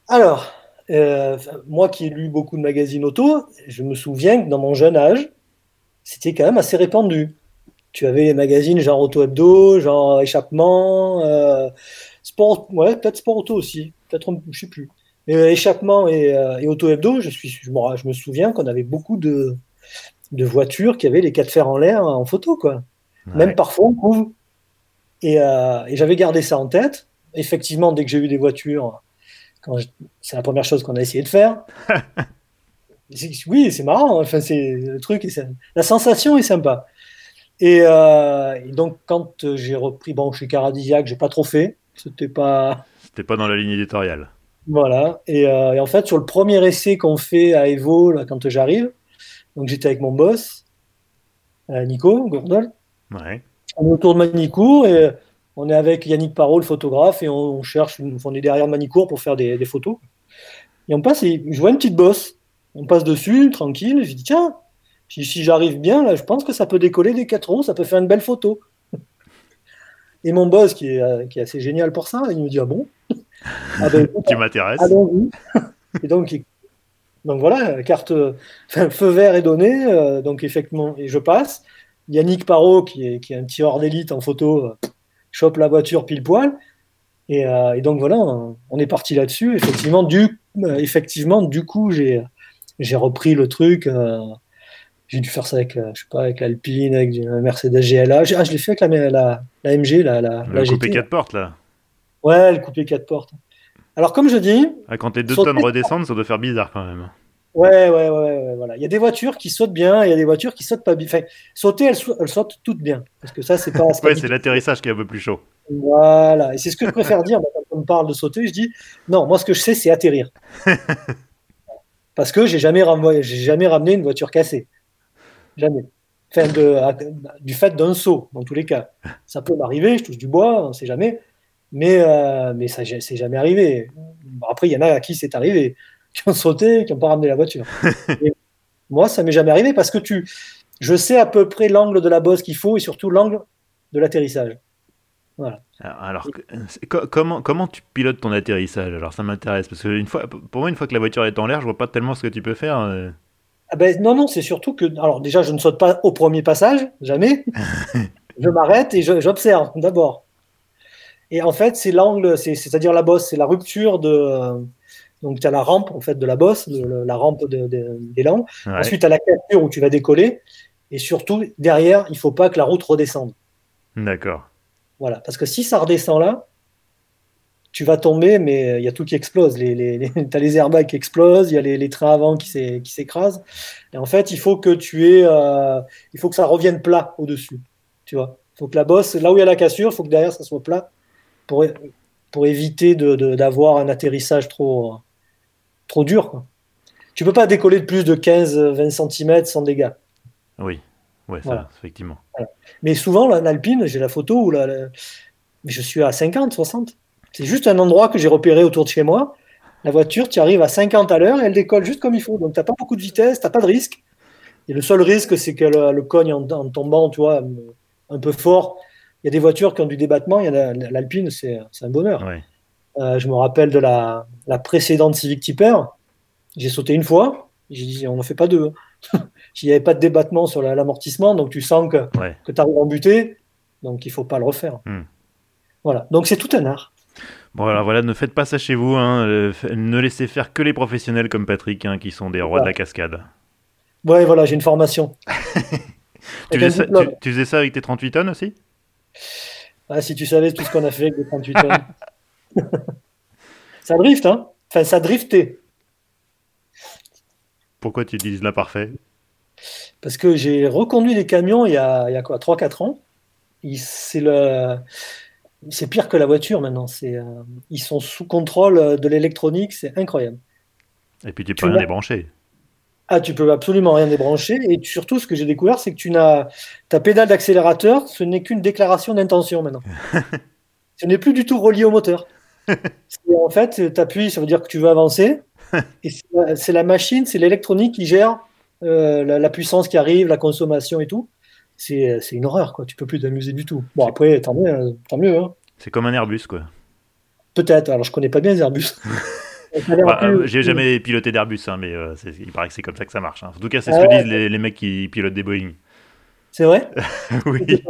Alors, euh, moi qui ai lu beaucoup de magazines auto, je me souviens que dans mon jeune âge, c'était quand même assez répandu. Tu avais les magazines genre Auto Hebdo, genre Échappement, euh, Sport, ouais, peut-être Sport Auto aussi, peut-être, je sais plus. Mais euh, Échappement et, et Auto Hebdo, je, suis, je, me, je me souviens qu'on avait beaucoup de, de voitures qui avaient les quatre fers en l'air en photo, quoi. Ouais. Même parfois en couve. Et, et j'avais gardé ça en tête. Effectivement, dès que j'ai eu des voitures, je- c'est la première chose qu'on a essayé de faire. Oui, c'est marrant. Enfin, c'est le truc, et la sensation est sympa. Et, euh, et donc, quand j'ai repris, bon, chez Caradisiac, j'ai pas trop fait. C'était pas. C'était pas dans la ligne éditoriale. Voilà. Et, euh, et en fait, sur le premier essai qu'on fait à Evo, là, quand j'arrive, donc j'étais avec mon boss, euh, Nico Gourdol. Ouais. On est autour de Manicourt et on est avec Yannick Parot, le photographe, et on, on cherche, on est derrière Manicourt pour faire des, des photos. Et on passe, et je vois une petite bosse. On passe dessus, tranquille. Je dis, tiens, si, si j'arrive bien, là, je pense que ça peut décoller des quatre roues, ça peut faire une belle photo. Et mon boss, qui est, euh, qui est assez génial pour ça, il me dit, ah bon? Ah ben, Tu m'intéresses Allons-y. Et donc, il- donc voilà, carte, enfin, feu vert est donné. euh, donc effectivement, et je passe. Yannick Parot, qui est, qui est un tireur d'élite en photo, euh, chope la voiture pile poil. Et, euh, et donc voilà, on, est parti là-dessus. Effectivement, du, euh, effectivement, du coup, j'ai, j'ai repris le truc. euh, j'ai dû faire ça avec, je sais pas, avec l'Alpine, avec une Mercedes GLA. Ah, je l'ai fait avec la, la, la MG, la, la, Le la GT. coupé 4 portes, là. Ouais, le coupé 4 portes. Alors, comme je dis, Ah, quand tes deux tonnes redescendent, ça doit faire bizarre quand même. Ouais, ouais, ouais, ouais, voilà. Il y a des voitures qui sautent bien, il y a des voitures qui sautent pas bien. Enfin, sauter, elles, sau- elles sautent toutes bien. Parce que ça, c'est pas. Ouais, c'est l'atterrissage qui est un peu plus chaud. Voilà. Et c'est ce que je préfère dire quand on me parle de sauter. Je dis non, moi, ce que je sais, c'est atterrir. Parce que j'ai jamais, j'ai jamais ramené une voiture cassée. Jamais. Enfin, de, à- du fait d'un saut, dans tous les cas. Ça peut m'arriver, je touche du bois, on sait jamais. Mais, euh, mais ça, c'est jamais arrivé. Bon, après, il y en a à qui c'est arrivé, qui ont sauté, qui n'ont pas ramené la voiture. Et moi, ça m'est jamais arrivé parce que tu, je sais à peu près l'angle de la bosse qu'il faut et surtout l'angle de l'atterrissage. Voilà. Alors, comment, comment tu pilotes ton atterrissage? Alors, ça m'intéresse. Parce que une fois, pour moi, une fois que la voiture est en l'air, je vois pas tellement ce que tu peux faire. euh. Ah ben, non, non, c'est surtout que. Alors, déjà, je ne saute pas au premier passage, jamais. je m'arrête et j'observe d'abord. Et en fait, c'est l'angle, c'est- c'est-à-dire la bosse, c'est la rupture de. Donc, tu as la rampe en fait de la bosse, la rampe d'élan. Ouais. Ensuite, tu as la capture où tu vas décoller. Et surtout, derrière, il faut pas que la route redescende. D'accord. Voilà. Parce que si ça redescend là, tu vas tomber, mais il y a tout qui explose. Les, les, les- airbags qui explosent, il y a les, les trains avant qui s'é- qui s'écrasent. Et en fait, il faut que tu aies, euh, il faut que ça revienne plat au-dessus. Tu vois? Il faut que la bosse, là où il y a la cassure, il faut que derrière ça soit plat pour, pour éviter de- de- d'avoir un atterrissage trop, trop dur. Quoi. Tu peux pas décoller de plus de 15-20 cm sans dégâts. Oui. Ouais, ça, Voilà. effectivement. Mais souvent, là, en Alpine, j'ai la photo où la, la- mais je suis à 50, 60. C'est juste un endroit que j'ai repéré autour de chez moi. La voiture, tu arrives à 50 à l'heure et elle décolle juste comme il faut. Donc, tu n'as pas beaucoup de vitesse, tu n'as pas de risque. Et le seul risque, c'est qu'elle le cogne en, en tombant, tu vois, un peu fort. Il y a des voitures qui ont du débattement. Il y l'Alpine, c'est c'est un bonheur. Ouais. Euh, je me rappelle de la, la précédente Civic Typer. J'ai sauté une fois. J'ai dit, on n'en fait pas deux. Il n'y avait pas de débattement sur la- l'amortissement, donc tu sens que, Ouais. que tu arrives en butée, donc il faut pas le refaire. Hmm. Voilà, donc c'est tout un art. Bon, alors voilà, ne faites pas ça chez vous. hein, euh, ne laissez faire que les professionnels comme Patrick, hein, qui sont des rois de la cascade. Ouais, voilà, j'ai une formation. Tu Avec un faisais, ça, diplôme. tu, tu faisais ça avec tes 38 tonnes aussi? Ah, si tu savais tout ce qu'on a fait avec les 38 tonnes. ça drift, hein Enfin, ça driftait. Pourquoi tu utilises l'imparfait Parce que j'ai reconduit les camions il y a, il y a quoi 3-4 ans. C'est le. C'est pire que la voiture maintenant. C'est, euh, ils sont sous contrôle de l'électronique, c'est incroyable. Et puis tu Tu peux rien débrancher. Ah, tu peux absolument rien débrancher. Et surtout, ce que j'ai découvert, c'est que tu n'as ta pédale d'accélérateur, ce n'est qu'une déclaration d'intention maintenant. ce n'est plus du tout relié au moteur. En fait, tu appuies, ça veut dire que tu veux avancer. Et c'est la, machine, c'est l'électronique qui gère euh, la, puissance qui arrive, la consommation et tout. C'est une horreur, quoi. Tu peux plus t'amuser du tout. Bon, après, tant mieux. Tant mieux hein. C'est comme un Airbus, quoi. Peut-être. Alors, je connais pas bien les Airbus. Bah, euh, j'ai jamais piloté d'Airbus, hein, mais euh, il paraît que c'est comme ça que ça marche. Hein. En tout cas, c'est ce que disent les, les, mecs qui pilotent des Boeing. C'est vrai Oui.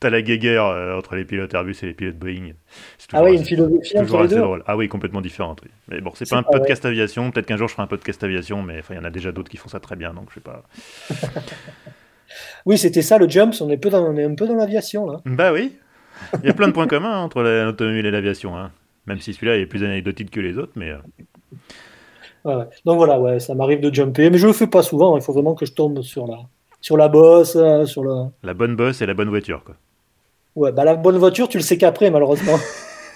T'as la guéguerre euh, entre les pilotes Airbus et les pilotes Boeing. Ah oui, une philosophie entre les deux. Drôle. Ah oui, complètement différente. Mais bon, c'est pas un podcast aviation. Peut-être qu'un jour je ferai un podcast aviation, mais il y en a déjà d'autres qui font ça très bien, donc je sais pas. oui, c'était ça le jump. On est, peu dans, on est un peu dans l'aviation là. Bah oui. Il y a plein de points communs hein, entre l'automobile et l'aviation. Hein. Même si celui-là est plus anecdotique que les autres, mais. Euh. Donc voilà, ouais, ça m'arrive de jumper, mais je le fais pas souvent. Il faut vraiment que je tombe sur la, sur la bosse, euh, sur le. La bonne bosse et la bonne voiture, quoi. Ouais, bah la bonne voiture, tu le sais qu'après, malheureusement.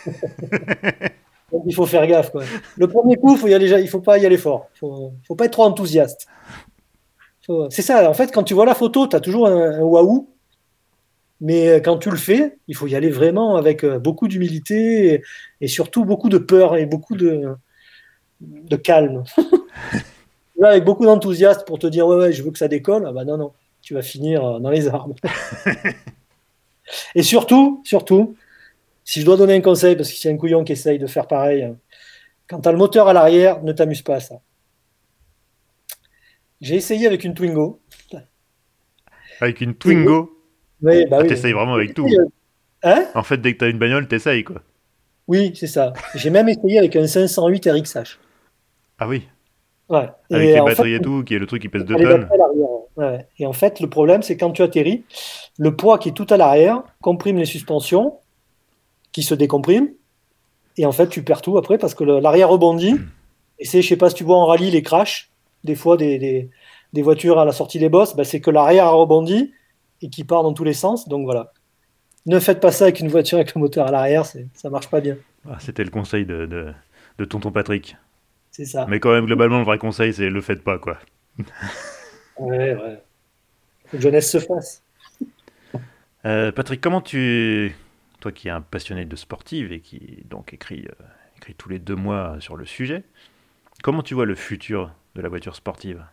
Donc il faut faire gaffe, quoi. Le premier coup, faut y aller, il faut pas y aller fort. Faut, faut pas être trop enthousiaste. C'est ça, en fait, quand tu vois la photo, tu as toujours un, un waouh mais euh, quand tu le fais, il faut y aller vraiment avec euh, beaucoup d'humilité et, surtout beaucoup de peur et beaucoup de, de calme. avec beaucoup d'enthousiasme pour te dire ouais, ouais, je veux que ça décolle. Ah bah non, non, tu vas finir euh, dans les arbres. et surtout, surtout, si je dois donner un conseil, parce y a un couillon qui essaye de faire pareil, hein, quand tu as le moteur à l'arrière, ne t'amuse pas à ça. J'ai essayé avec une Twingo. Avec une Twingo? Oui, bah ah, T'essayes vraiment avec tout. Hein? En fait, dès que tu as une bagnole, t'essayes quoi. Oui, c'est ça. J'ai même essayé avec un 508 RXH. Ah oui Ouais. Avec les batteries et tout, qui est le truc qui pèse 2 tonnes. Ouais. Et en fait, le problème, c'est quand tu atterris, le poids qui est tout à l'arrière comprime les suspensions, qui se décompriment, et en fait, tu perds tout après parce que l'arrière rebondit. Et c'est, je sais pas si tu vois en rallye les crashs, des fois des, des, des voitures à la sortie des bosses, ben, c'est que l'arrière a rebondi et qui part dans tous les sens. Donc voilà. Ne faites pas ça avec une voiture avec le moteur à l'arrière, ça marche pas bien. Ah, c'était le conseil de, de, tonton Patrick. C'est ça. Mais quand même, globalement, le vrai conseil, c'est le faites pas, quoi. ouais, ouais. Que jeunesse se fasse. Euh, Patrick, comment tu. Toi qui es un passionné de sportive et qui donc écrit, euh, écrit tous les deux mois sur le sujet, comment tu vois le futur de la voiture sportive?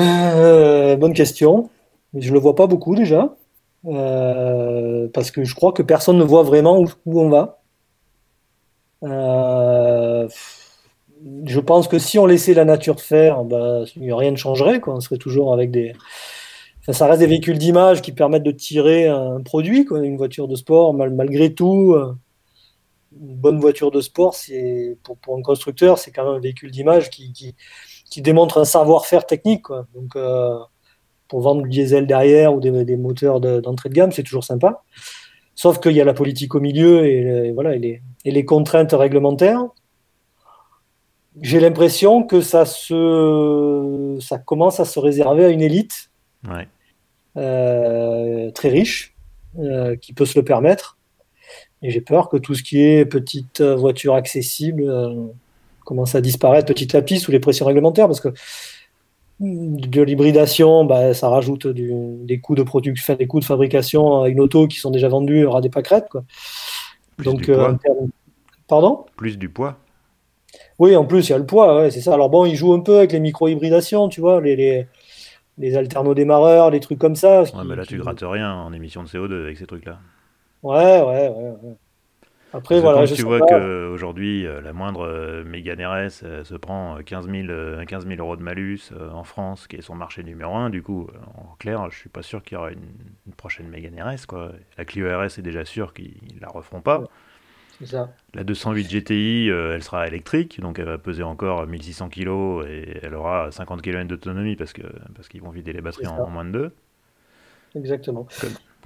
Euh, bonne question. Je le vois pas beaucoup déjà. Parce que je crois que personne ne voit vraiment où, on va. Euh, je pense que si on laissait la nature faire, bah, rien ne changerait. On serait toujours avec des. ça reste des véhicules d'image qui permettent de tirer un produit, une voiture de sport. malgré tout, une bonne voiture de sport, pour, un constructeur, c'est quand même un véhicule d'image qui, démontre un savoir-faire technique. Donc, euh, pour vendre du diesel derrière ou des, moteurs d'entrée de, gamme, c'est toujours sympa. Sauf qu'il y a la politique au milieu et les, contraintes réglementaires. J'ai l'impression que ça, se, ça commence à se réserver à une élite euh, très riche euh, qui peut se le permettre. Et j'ai peur que tout ce qui est petite voiture accessible commence à disparaître petit à petit sous les pressions réglementaires parce que de l'hybridation, bah, ça rajoute des coûts de production, des coûts de fabrication à une auto qui sont déjà vendus à des pâquerettes. Quoi. Donc, euh, pardon? Plus du poids. Oui, en plus, il y a le poids, ouais, c'est ça. Alors bon, ils jouent un peu avec les micro-hybridations, tu vois, les, les, les alterno-démarreurs, les trucs comme ça. Ouais, mais là, tu grattes rien en émission de CO2 avec ces trucs-là. Ouais, ouais, ouais. ouais. Après, voilà, tu vois qu'aujourd'hui, euh, la moindre euh, Mégane RS euh, se prend 15 000, 15 000 euros de malus en France, qui est son marché numéro 1. Du coup, en clair, je suis pas sûr qu'il y aura une, prochaine Mégane RS. Quoi. La Clio RS est déjà sûr qu'ils la referont pas. Ça. La 208 GTI, elle sera électrique, donc elle va peser encore 1600 kg et elle aura 50 km d'autonomie parce qu'ils parce qu'ils vont vider les batteries en, moins de deux. Exactement.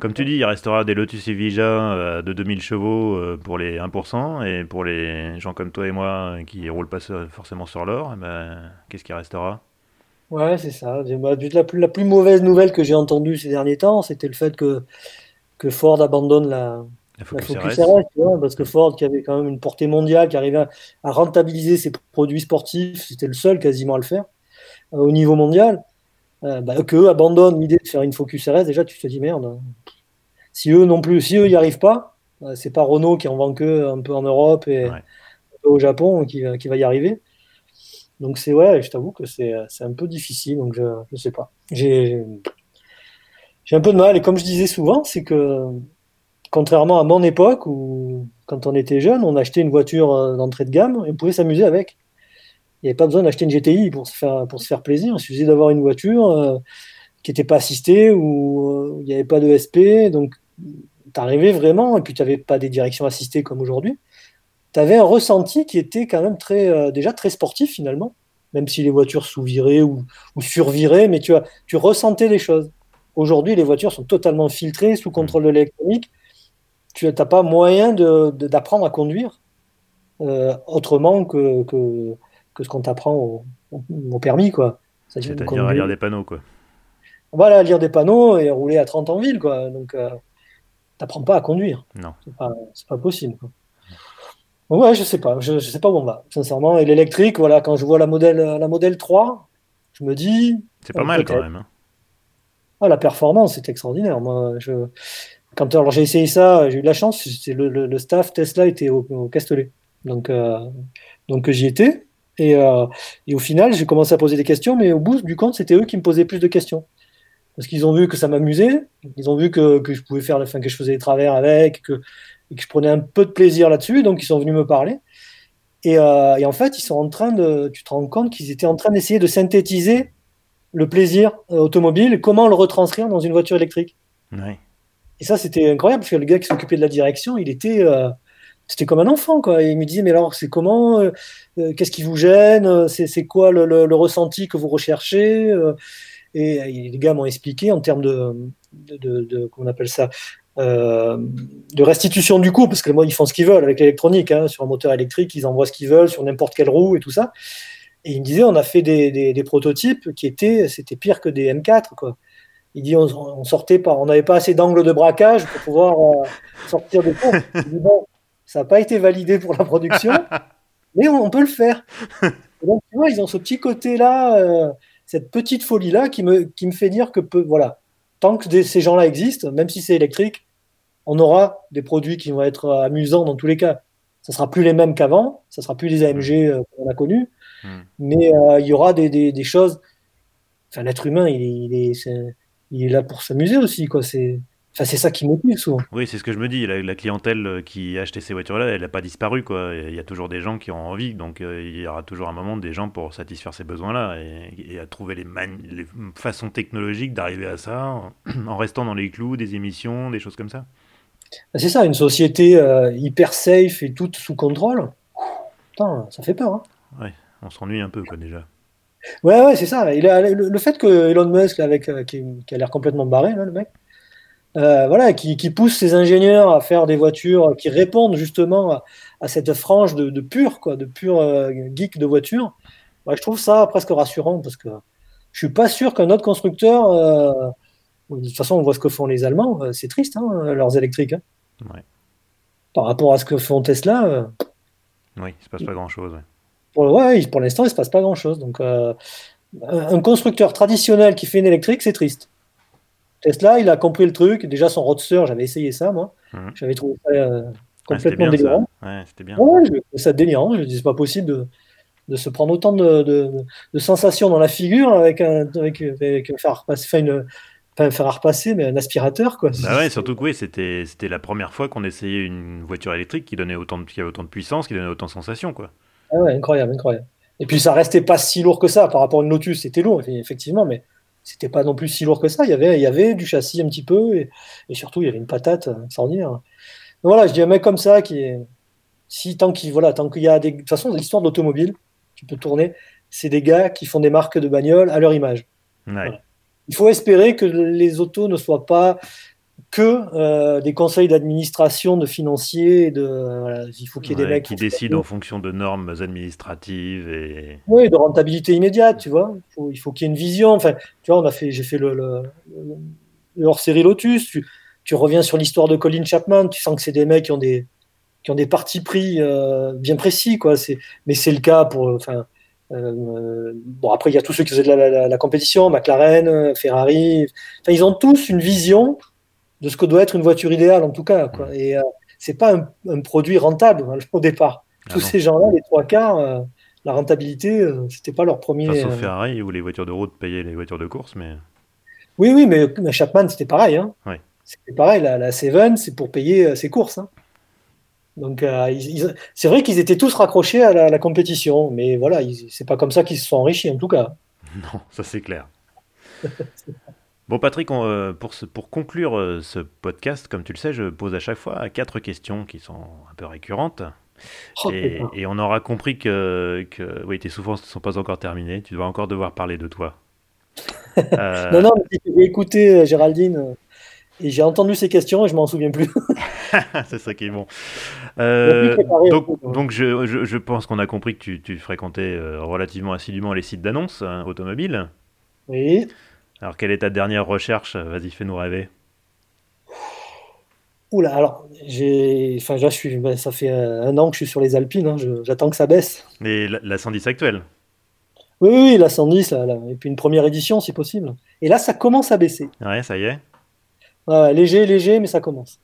Comme tu dis, il restera des Lotus Evija euh, de 2000 chevaux euh, pour les 1%, et pour les gens comme toi et moi qui roulent pas forcément sur l'or, eh ben, qu'est-ce qui restera? Ouais, c'est ça. Bah, la, plus, la plus mauvaise nouvelle que j'ai entendue ces derniers temps, c'était le fait que, que Ford abandonne la, La Focus, Focus RS, parce que Ford, qui avait quand même une portée mondiale, qui arrivait à, rentabiliser ses produits sportifs, c'était le seul quasiment à le faire euh, au niveau mondial, euh, bah, que eux abandonnent l'idée de faire une Focus RS, déjà tu te dis merde. Si eux non plus, si eux n'y arrivent pas, euh, c'est pas Renault qui en vend que un peu en Europe et au Japon qui, qui, va y arriver. Donc c'est ouais, je t'avoue que c'est un peu difficile, donc je, je sais pas. J'ai un peu de mal, et comme je disais souvent, c'est que contrairement à mon époque où, quand on était jeune, on achetait une voiture euh, d'entrée de gamme et on pouvait s'amuser avec. Il n'y avait pas besoin d'acheter une GTI pour se faire, pour se faire plaisir. Il suffisait d'avoir une voiture euh, qui n'était pas assistée ou euh, il n'y avait pas de SP. Donc, tu arrivais vraiment, et puis tu n'avais pas des directions assistées comme aujourd'hui. Tu avais un ressenti qui était quand même très, déjà très sportif finalement, même si les voitures sous-viraient ou, ou surviraient, mais tu, as, tu ressentais les choses. Aujourd'hui, les voitures sont totalement filtrées, sous contrôle de l'électronique tu n'as pas moyen d'apprendre à conduire euh, autrement que, que, que, ce qu'on t'apprend au, au, permis. C'est-à-dire à lire des panneaux. quoi. Voilà, lire des panneaux et rouler à 30 en ville. quoi. Donc, euh, tu n'apprends pas à conduire. Non. C'est pas, pas possible. Quoi. ouais, je sais pas. Je, je sais pas où on va, sincèrement. Et l'électrique, voilà, quand je vois la modèle, la modèle 3, je me dis. C'est pas mal quand même. Hein. Ah, la performance, c'est extraordinaire. Moi, je, quand alors j'ai essayé ça, j'ai eu de la chance, le, staff Tesla était au, Castellet. Donc, euh, donc j'y étais. Et, euh, et, au final, j'ai commencé à poser des questions, mais au bout du compte, c'était eux qui me posaient plus de questions. Parce qu'ils ont vu que ça m'amusait, ils ont vu que, que, je pouvais faire, que je faisais des travers avec, que, que je prenais un peu de plaisir là-dessus, donc ils sont venus me parler. Et, euh, et, en fait, ils sont en train de, tu te rends compte qu'ils étaient en train d'essayer de synthétiser le plaisir automobile, comment le retranscrire dans une voiture électrique. Oui. Et ça, c'était incroyable parce que le gars qui s'occupait de la direction, il était, euh, c'était comme un enfant, il me disait, mais alors, c'est comment, euh, euh, qu'est-ce qui vous gêne, c'est quoi le, ressenti que vous recherchez et, les gars m'ont expliqué en termes de, de, de, comment on appelle ça, de restitution du coup, parce que moi, ils font ce qu'ils veulent avec l'électronique, hein, sur un moteur électrique, ils envoient ce qu'ils veulent sur n'importe quelle roue et tout ça. Et il me disait, on a fait des prototypes qui étaient, c'était pire que des M4, quoi. Il dit on, sortait pas, on n'avait pas assez d'angle de braquage pour pouvoir euh, sortir de pont. bon, ça n'a pas été validé pour la production, mais on, peut le faire. donc, tu vois, ils ont ce petit côté-là, euh, cette petite folie-là qui me, qui me fait dire que, peu, voilà, tant que ces gens-là existent, même si c'est électrique, on aura des produits qui vont être amusants dans tous les cas. Ça sera plus les mêmes qu'avant, ça sera plus les AMG euh, qu'on a connus, hmm. mais il y aura des, des, choses. Enfin, l'être humain, il, il est, il est là pour s'amuser aussi, quoi. C'est Enfin, c'est ça qui motive souvent. Oui, c'est ce que je me dis. La, clientèle euh, qui a acheté ces voitures-là, elle n'a pas disparu. Quoi. Il y a toujours des gens qui ont envie, donc euh, il y aura toujours un moment des gens pour satisfaire ces besoins-là et, à trouver les, les façons technologiques d'arriver à ça en, restant dans les clous des émissions, des choses comme ça. Bah, c'est ça, une société euh, hyper safe et toute sous contrôle. Putain, ça fait peur. Hein. Ouais, on s'ennuie un peu quoi déjà. Ouais, ouais, c'est ça. Il a, le, fait que Elon Musk, avec, euh, qui, a l'air complètement barré, le mec, euh, voilà, qui, pousse ses ingénieurs à faire des voitures qui répondent justement à, cette frange de, de, pur, quoi, de pur euh, geek de voiture, je trouve ça presque rassurant parce que je suis pas sûr qu'un autre constructeur. de toute façon, on voit ce que font les Allemands, c'est triste, hein, leurs électriques. Hein. Par rapport à ce que font Tesla. oui, il se passe pas grand-chose. Pour, ouais, pour l'instant, il ne se passe pas grand-chose. Donc, euh, un constructeur traditionnel qui fait une électrique, c'est triste. Tesla, il a compris le truc. Déjà, son Roadster, j'avais essayé ça, moi. Mhm. J'avais trouvé ça euh, complètement délirant. Ouais, c'était bien. Ouais, je ça délirant. Je me dis, c'est pas possible de, de, se prendre autant de, de, sensations dans la figure avec un, avec, avec faire repasser, une, pas un fer à repasser, mais un aspirateur, quoi. Bah ouais, surtout que oui, c'était, c'était la première fois qu'on essayait une voiture électrique qui donnait autant de, qui avait autant de puissance, qui donnait autant de sensations, quoi. Ah ouais, incroyable, incroyable. Et puis ça restait pas si lourd que ça par rapport à une Lotus, c'était lourd effectivement, mais c'était pas non plus si lourd que ça. Il y avait, il y avait du châssis un petit peu et, surtout il y avait une patate extraordinaire. Donc voilà, je dis un mec comme ça qui est, si tant qu'il voilà, tant qu'il y a des, de toute façon l'histoire de l'automobile, tu peux tourner, c'est des gars qui font des marques de bagnoles à leur image. Il faut espérer que les autos ne soient pas que euh, des conseils d'administration, de financiers, de, il faut qu'il y ait des mecs qui décident en fonction de normes administratives et oui, de rentabilité immédiate, tu vois. Il faut, qu'il y ait une vision. Enfin, tu vois, on a fait, j'ai fait le, le, hors-série Lotus. Tu, tu reviens sur l'histoire de Colin Chapman, tu sens que c'est des mecs qui ont des, qui ont des partis pris euh, bien précis, quoi. Mais c'est le cas pour. Enfin, euh, bon, après, il y a tous ceux qui faisaient de la, la, compétition, McLaren, Ferrari. Enfin, ils ont tous une vision de ce que doit être une voiture idéale, en tout cas. Quoi. Et c'est pas un, produit rentable hein, au départ. Ah tous ces gens-là, les trois quarts, la rentabilité, c'était pas leur premier. sauf Ferrari où les voitures de route payaient les voitures de course, mais. Oui, oui, mais Chapman, c'était pareil. Hein. C'était pareil, la, la Seven, c'est pour payer ses courses. Hein. Donc, euh, c'est vrai qu'ils étaient tous raccrochés à la, compétition, mais voilà, c'est pas comme ça qu'ils se sont enrichis en tout cas. Non, ça c'est clair. bon, Patrick, euh, pour, pour conclure euh, ce podcast, comme tu le sais, je pose à chaque fois quatre questions qui sont un peu récurrentes. Oh, et, on aura compris que, que oui, tes souffrances ne sont pas encore terminées. Tu dois encore devoir parler de toi. non, non, j'ai écouté Géraldine. Et j'ai entendu ces questions et je m'en souviens plus. c'est ça qui est bon. Euh, donc, donc je, je, pense qu'on a compris que tu, tu fréquentais euh, relativement assidûment les sites d'annonces hein, automobiles. Oui. Alors, quelle est ta dernière recherche? Vas-y, fais-nous rêver. Oula, alors, j'ai, enfin, je suis, ben, ça fait un an que je suis sur les Alpines, hein, j'attends que ça baisse. Et la, la 110 actuelle? Oui, oui, la 110, et puis une première édition si possible. Et là, ça commence à baisser. Ouais, ça y est léger, léger, mais ça commence.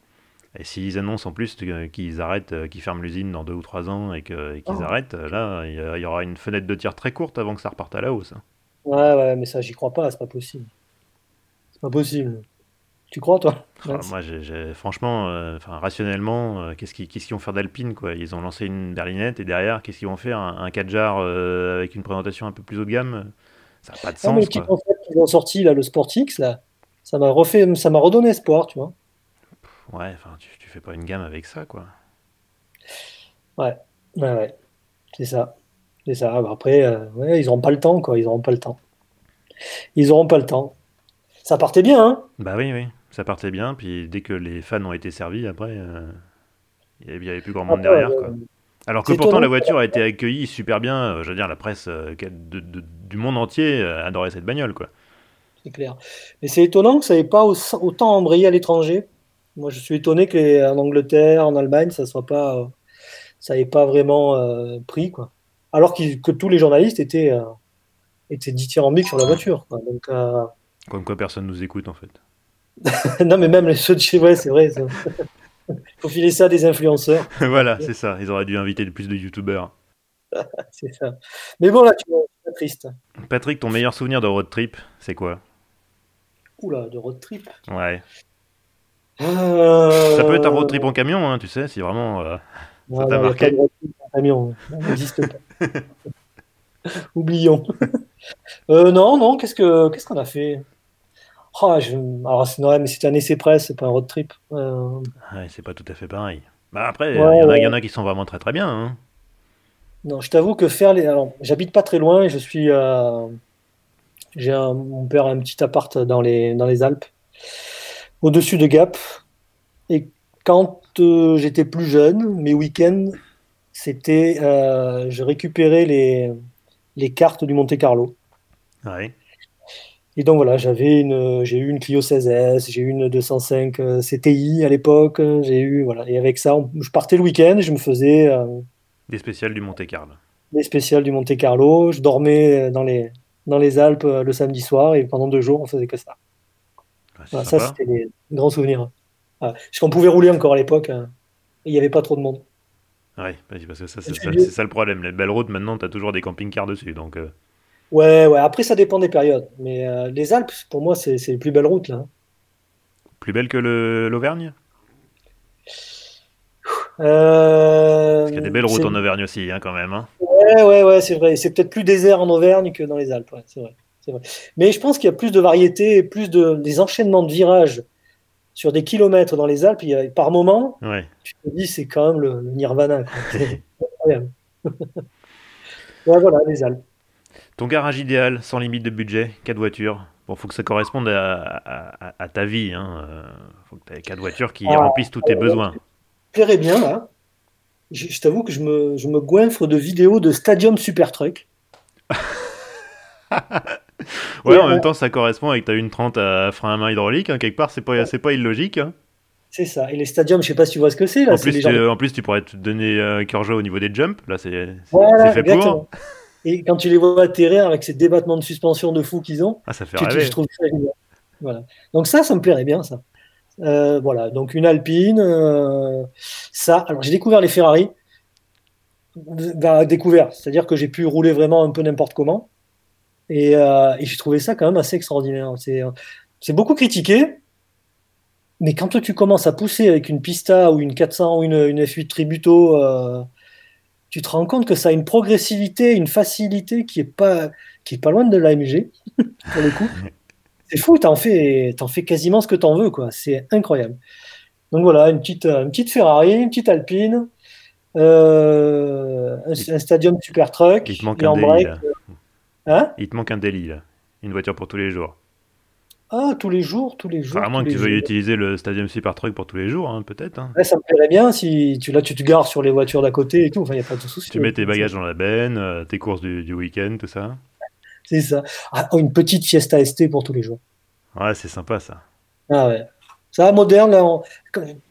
Et s'ils annoncent en plus qu'ils arrêtent, euh, qu'ils ferment l'usine dans deux ou trois ans et qu'ils oh. arrêtent, là, il y, aura une fenêtre de tir très courte avant que ça reparte à la hausse. Ouais, ouais, mais ça, j'y crois pas, c'est pas possible. C'est pas possible. Tu crois, toi ah, Moi, franchement, euh, rationnellement, euh, qu'est-ce qu'ils vont faire d'Alpine quoi? Ils ont lancé une berlinette et derrière, qu'est-ce qu'ils vont faire? Un, un 4 avec une présentation un peu plus haut de gamme? Ça n'a pas de sens. qu'ils ont sorti là, le Sportix, là, ça m'a refait, ça m'a redonné espoir, tu vois. Ouais, enfin, tu, tu, fais pas une gamme avec ça, quoi. Ouais, ouais, ouais. C'est ça. Ça. Après, euh, ouais, ils n'auront pas le temps, quoi. Ils n'auront pas le temps. Ils n'auront pas le temps. Ça partait bien, hein? Bah oui, oui. Ça partait bien. Puis dès que les fans ont été servis, après, euh, il n'y avait, plus grand monde derrière, quoi. Alors que pourtant, la voiture a été accueillie super bien. Euh, je veux dire, la presse du monde entier adorait cette bagnole, quoi c'est clair. Mais c'est étonnant que ça n'ait pas autant embrayé à l'étranger. Moi, je suis étonné qu'en Angleterre, en Allemagne, ça soit pas, ça n'ait pas vraiment euh, pris, quoi. Alors que tous les journalistes étaient, euh, étaient dithyrambiques sur la voiture. Quoi. Donc, euh, Comme quoi, personne nous écoute, en fait. non, mais même les ceux de chez ouais, c'est vrai. Il faut filer ça à des influenceurs. voilà, c'est ça. Ils auraient dû inviter plus de youtubeurs. c'est ça. Mais bon, là, tu es triste. Patrick, ton meilleur souvenir de road trip, c'est quoi? Oula, de road trip? Ouais. Euh, ça peut être un road trip en camion, hein, tu sais, si vraiment euh, ça t'a marqué. road trip en camion, ça n'existe pas. Oublions. euh, non, non, qu'est-ce qu'on qu'est-ce qu'on a fait? Oh, je... Alors, c'est mais c'est un essai presse, c'est pas un road trip. Euh... Ouais, c'est pas tout à fait pareil. Bah, après, il y, y, en a qui sont vraiment très très bien. Hein. Non, je t'avoue que faire les. Alors, j'habite pas très loin je suis. Euh j'ai mon père a un petit appart dans les, dans les Alpes, au-dessus de Gap. Et quand euh, j'étais plus jeune, mes week-ends, c'était, euh, je récupérais les, les cartes du Monte Carlo. Et donc voilà, j'avais une, j'ai eu une Clio 16S, j'ai eu une 205 euh, CTI à l'époque, j'ai eu voilà, et avec ça, je partais le week-end, je me faisais des spéciales du Monte Carlo. Des spéciales du Monte Carlo, je dormais dans les dans les Alpes euh, le samedi soir et pendant deux jours, on faisait que ça. Ah, ça, c'était des grands souvenirs. Parce qu'on pouvait rouler encore à l'époque hein, il n'y avait pas trop de monde. Oui, parce que ça, c'est ça, le problème. Les belles routes, maintenant, tu as toujours des camping-cars dessus. Donc, euh. Ouais, ouais, après, ça dépend des périodes. Mais euh, les Alpes, pour moi, c'est les plus belles routes. Là. Plus belles que l'Auvergne? Euh, Parce qu'il y a des belles routes en Auvergne aussi, hein, quand même. Hein. Ouais, ouais, ouais, c'est vrai. C'est peut-être plus désert en Auvergne que dans les Alpes. c'est vrai, vrai, Mais je pense qu'il y a plus de variété, plus de des enchaînements de virages sur des kilomètres dans les Alpes. Il y a, par moment, ouais. tu te dis c'est quand même le, Nirvana. ouais, voilà, les Alpes. Ton garage idéal, sans limite de budget, quatre voitures. Bon, faut que ça corresponde à, à, ta vie. Hein. Euh, faut que tu aies quatre voitures qui ah, remplissent tous tes besoins plairait bien là. Je, t'avoue que je me, je me goinfre de vidéos de Stadium Super Truck. ouais, en même temps, ça correspond avec ta une 30 à frein à main hydraulique. Hein, quelque part, c'est pas, c'est pas illogique. Hein. C'est ça. Et les stadiums, je sais pas si tu vois ce que c'est. En, plus, tu, en plus, tu pourrais te donner un cœur au niveau des jumps. Là, c'est voilà, fait pour. Et quand tu les vois atterrir avec ces débattements de suspension de fou qu'ils ont, ah, ça fait rêver. je trouve ça voilà. Donc ça, ça me plairait bien, ça. Euh, voilà, donc une Alpine, euh, ça. Alors j'ai découvert les Ferrari, bah, découvert, c'est-à-dire que j'ai pu rouler vraiment un peu n'importe comment, et, euh, et j'ai trouvé ça quand même assez extraordinaire. C'est beaucoup critiqué, mais quand tu commences à pousser avec une Pista ou une 400 ou une, une F8 Tributo, tu te rends compte que ça a une progressivité, une facilité qui est pas qui est pas loin de l'AMG pour le coup. c'est fou, t'en fais, en fais quasiment ce que t'en veux, quoi. C'est incroyable. Donc voilà, une petite, une petite Ferrari, une petite Alpine, euh, un, stadium super truck. Il te manque un délit, Hein Il te manque un délit, Une voiture pour tous les jours. Ah, tous les jours, tous les jours. à moins que tu veuilles utiliser le Stadium Super Truck pour tous les jours, hein, peut-être. Hein. ça me plairait bien si tu, là, tu te gares sur les voitures d'à côté et tout. Enfin, il n'y a pas de souci. Tu mets tes bagages dans la benne, euh, tes courses du, du week-end, tout ça. C'est ça. Ah, oh, une petite Fiesta ST pour tous les jours. Ouais, c'est sympa ça. Ah ouais. Ça, moderne, là,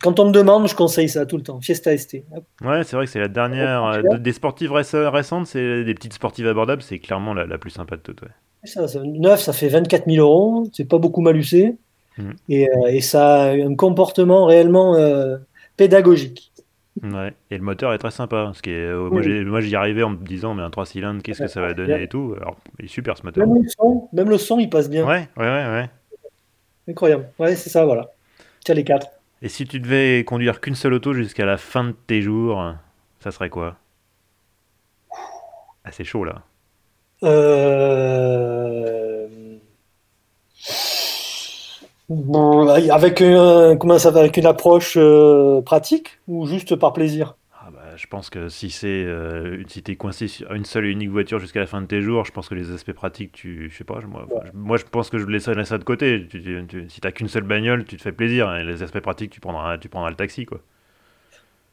quand on me demande, je conseille ça tout le temps. Fiesta ST. Ouais, c'est vrai que c'est la dernière. Euh, des sportives récentes, c'est des petites sportives abordables, c'est clairement la, plus sympa de toutes. Ouais. Ça, ça, neuf, ça fait 24 000 euros. C'est pas beaucoup malusé. Mm. Et, euh, et, ça a un comportement réellement euh, pédagogique. Ouais, et le moteur est très sympa. Euh, moi, j'y arrivais en me disant, mais un 3 cylindres, qu'est-ce que ça va donner et tout. Alors, il est super ce moteur. Même le son, même le son il passe bien. Ouais, ouais, ouais. ouais. Incroyable. Ouais, c'est ça, voilà. Tiens, les quatre. Et si tu devais conduire qu'une seule auto jusqu'à la fin de tes jours, ça serait quoi? Ah, c'est chaud là. Euh avec, comment ça avec une approche euh, pratique ou juste par plaisir? Je pense que si c'est euh, si es coincé sur une seule et unique voiture jusqu'à la fin de tes jours, je pense que les aspects pratiques, tu, je sais pas, moi, moi je pense que je laisserais ça de côté. Tu, tu, si t'as qu'une seule bagnole, tu te fais plaisir. Et les aspects pratiques, tu prendras, tu prendras le taxi, quoi.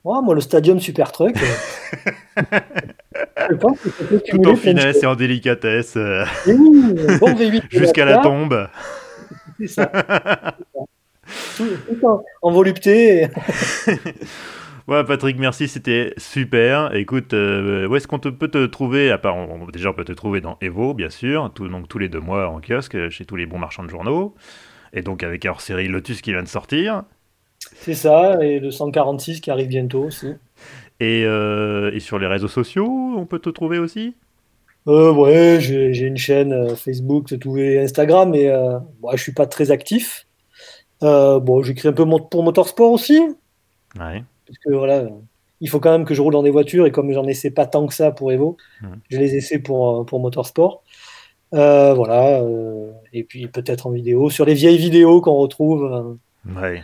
moi, le stadium super truck. Tout en finesse et en délicatesse. bon Jusqu'à la tombe c'est ça. en, volupté. ouais, Patrick, merci, c'était super. Écoute, euh, où est-ce qu'on peut te trouver à part, Déjà, on peut te trouver dans Evo, bien sûr, tout, donc tous les deux mois en kiosque, chez tous les bons marchands de journaux. Et donc avec hors série Lotus qui vient de sortir. C'est ça, et le 146 qui arrive bientôt aussi. Et, euh, et sur les réseaux sociaux, on peut te trouver aussi? Euh, ouais, j'ai une chaîne euh, Facebook, tout et Instagram, mais euh, moi, je suis pas très actif. Euh, bon, j'écris un peu pour Motorsport aussi. Ouais. Parce que voilà, il faut quand même que je roule dans des voitures et comme j'en essaie pas tant que ça pour Evo, hmm. je les essaie pour, pour Motorsport. voilà, et puis peut-être en vidéo, sur les vieilles vidéos qu'on retrouve. ouais.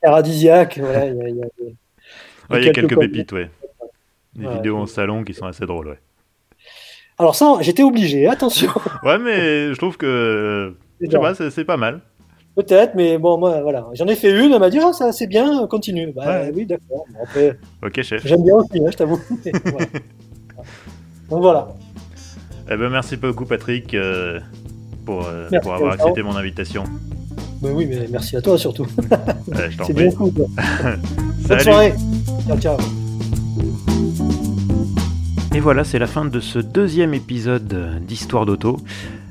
Paradisiaque, voilà. Il y a, y a, y a quelques, pépites, ouais. Des vidéos en salon qui sont assez drôles, ouais. Alors ça, j'étais obligé, attention. ouais, mais je trouve que c'est pas mal. Peut-être, mais bon, moi, voilà. J'en ai fait une, elle m'a dit, ah, ça, c'est bien, continue. Bah oui, d'accord. ok, chef. J'aime bien aussi, hein, je t'avoue. Donc voilà. Eh ben, merci beaucoup, Patrick, euh, pour, euh, pour avoir accepté mon invitation. Ben oui, mais merci à toi surtout. c'est bien cool. Bonne soirée. Ciao, ciao. Et voilà, c'est la fin de ce deuxième épisode d'Histoire d'auto.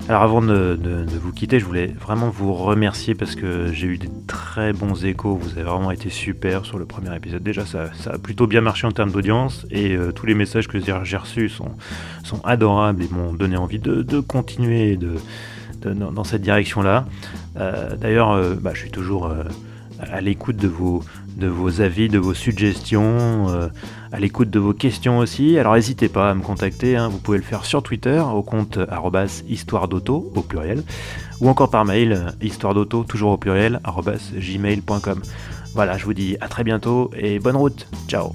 Alors avant de, vous quitter, je voulais vraiment vous remercier parce que j'ai eu des très bons échos, vous avez vraiment été super sur le premier épisode. Déjà, ça, a plutôt bien marché en termes d'audience et euh, tous les messages que j'ai reçus sont, adorables et m'ont donné envie de, continuer dans, cette direction-là. Euh, d'ailleurs, euh, bah, je suis toujours à l'écoute de vos, avis, de vos suggestions, à l'écoute de vos questions aussi. Alors n'hésitez pas à me contacter, hein. vous pouvez le faire sur Twitter au compte histoire d'auto au pluriel, ou encore par mail histoire d'auto toujours au pluriel gmail.com. Voilà, je vous dis à très bientôt et bonne route. Ciao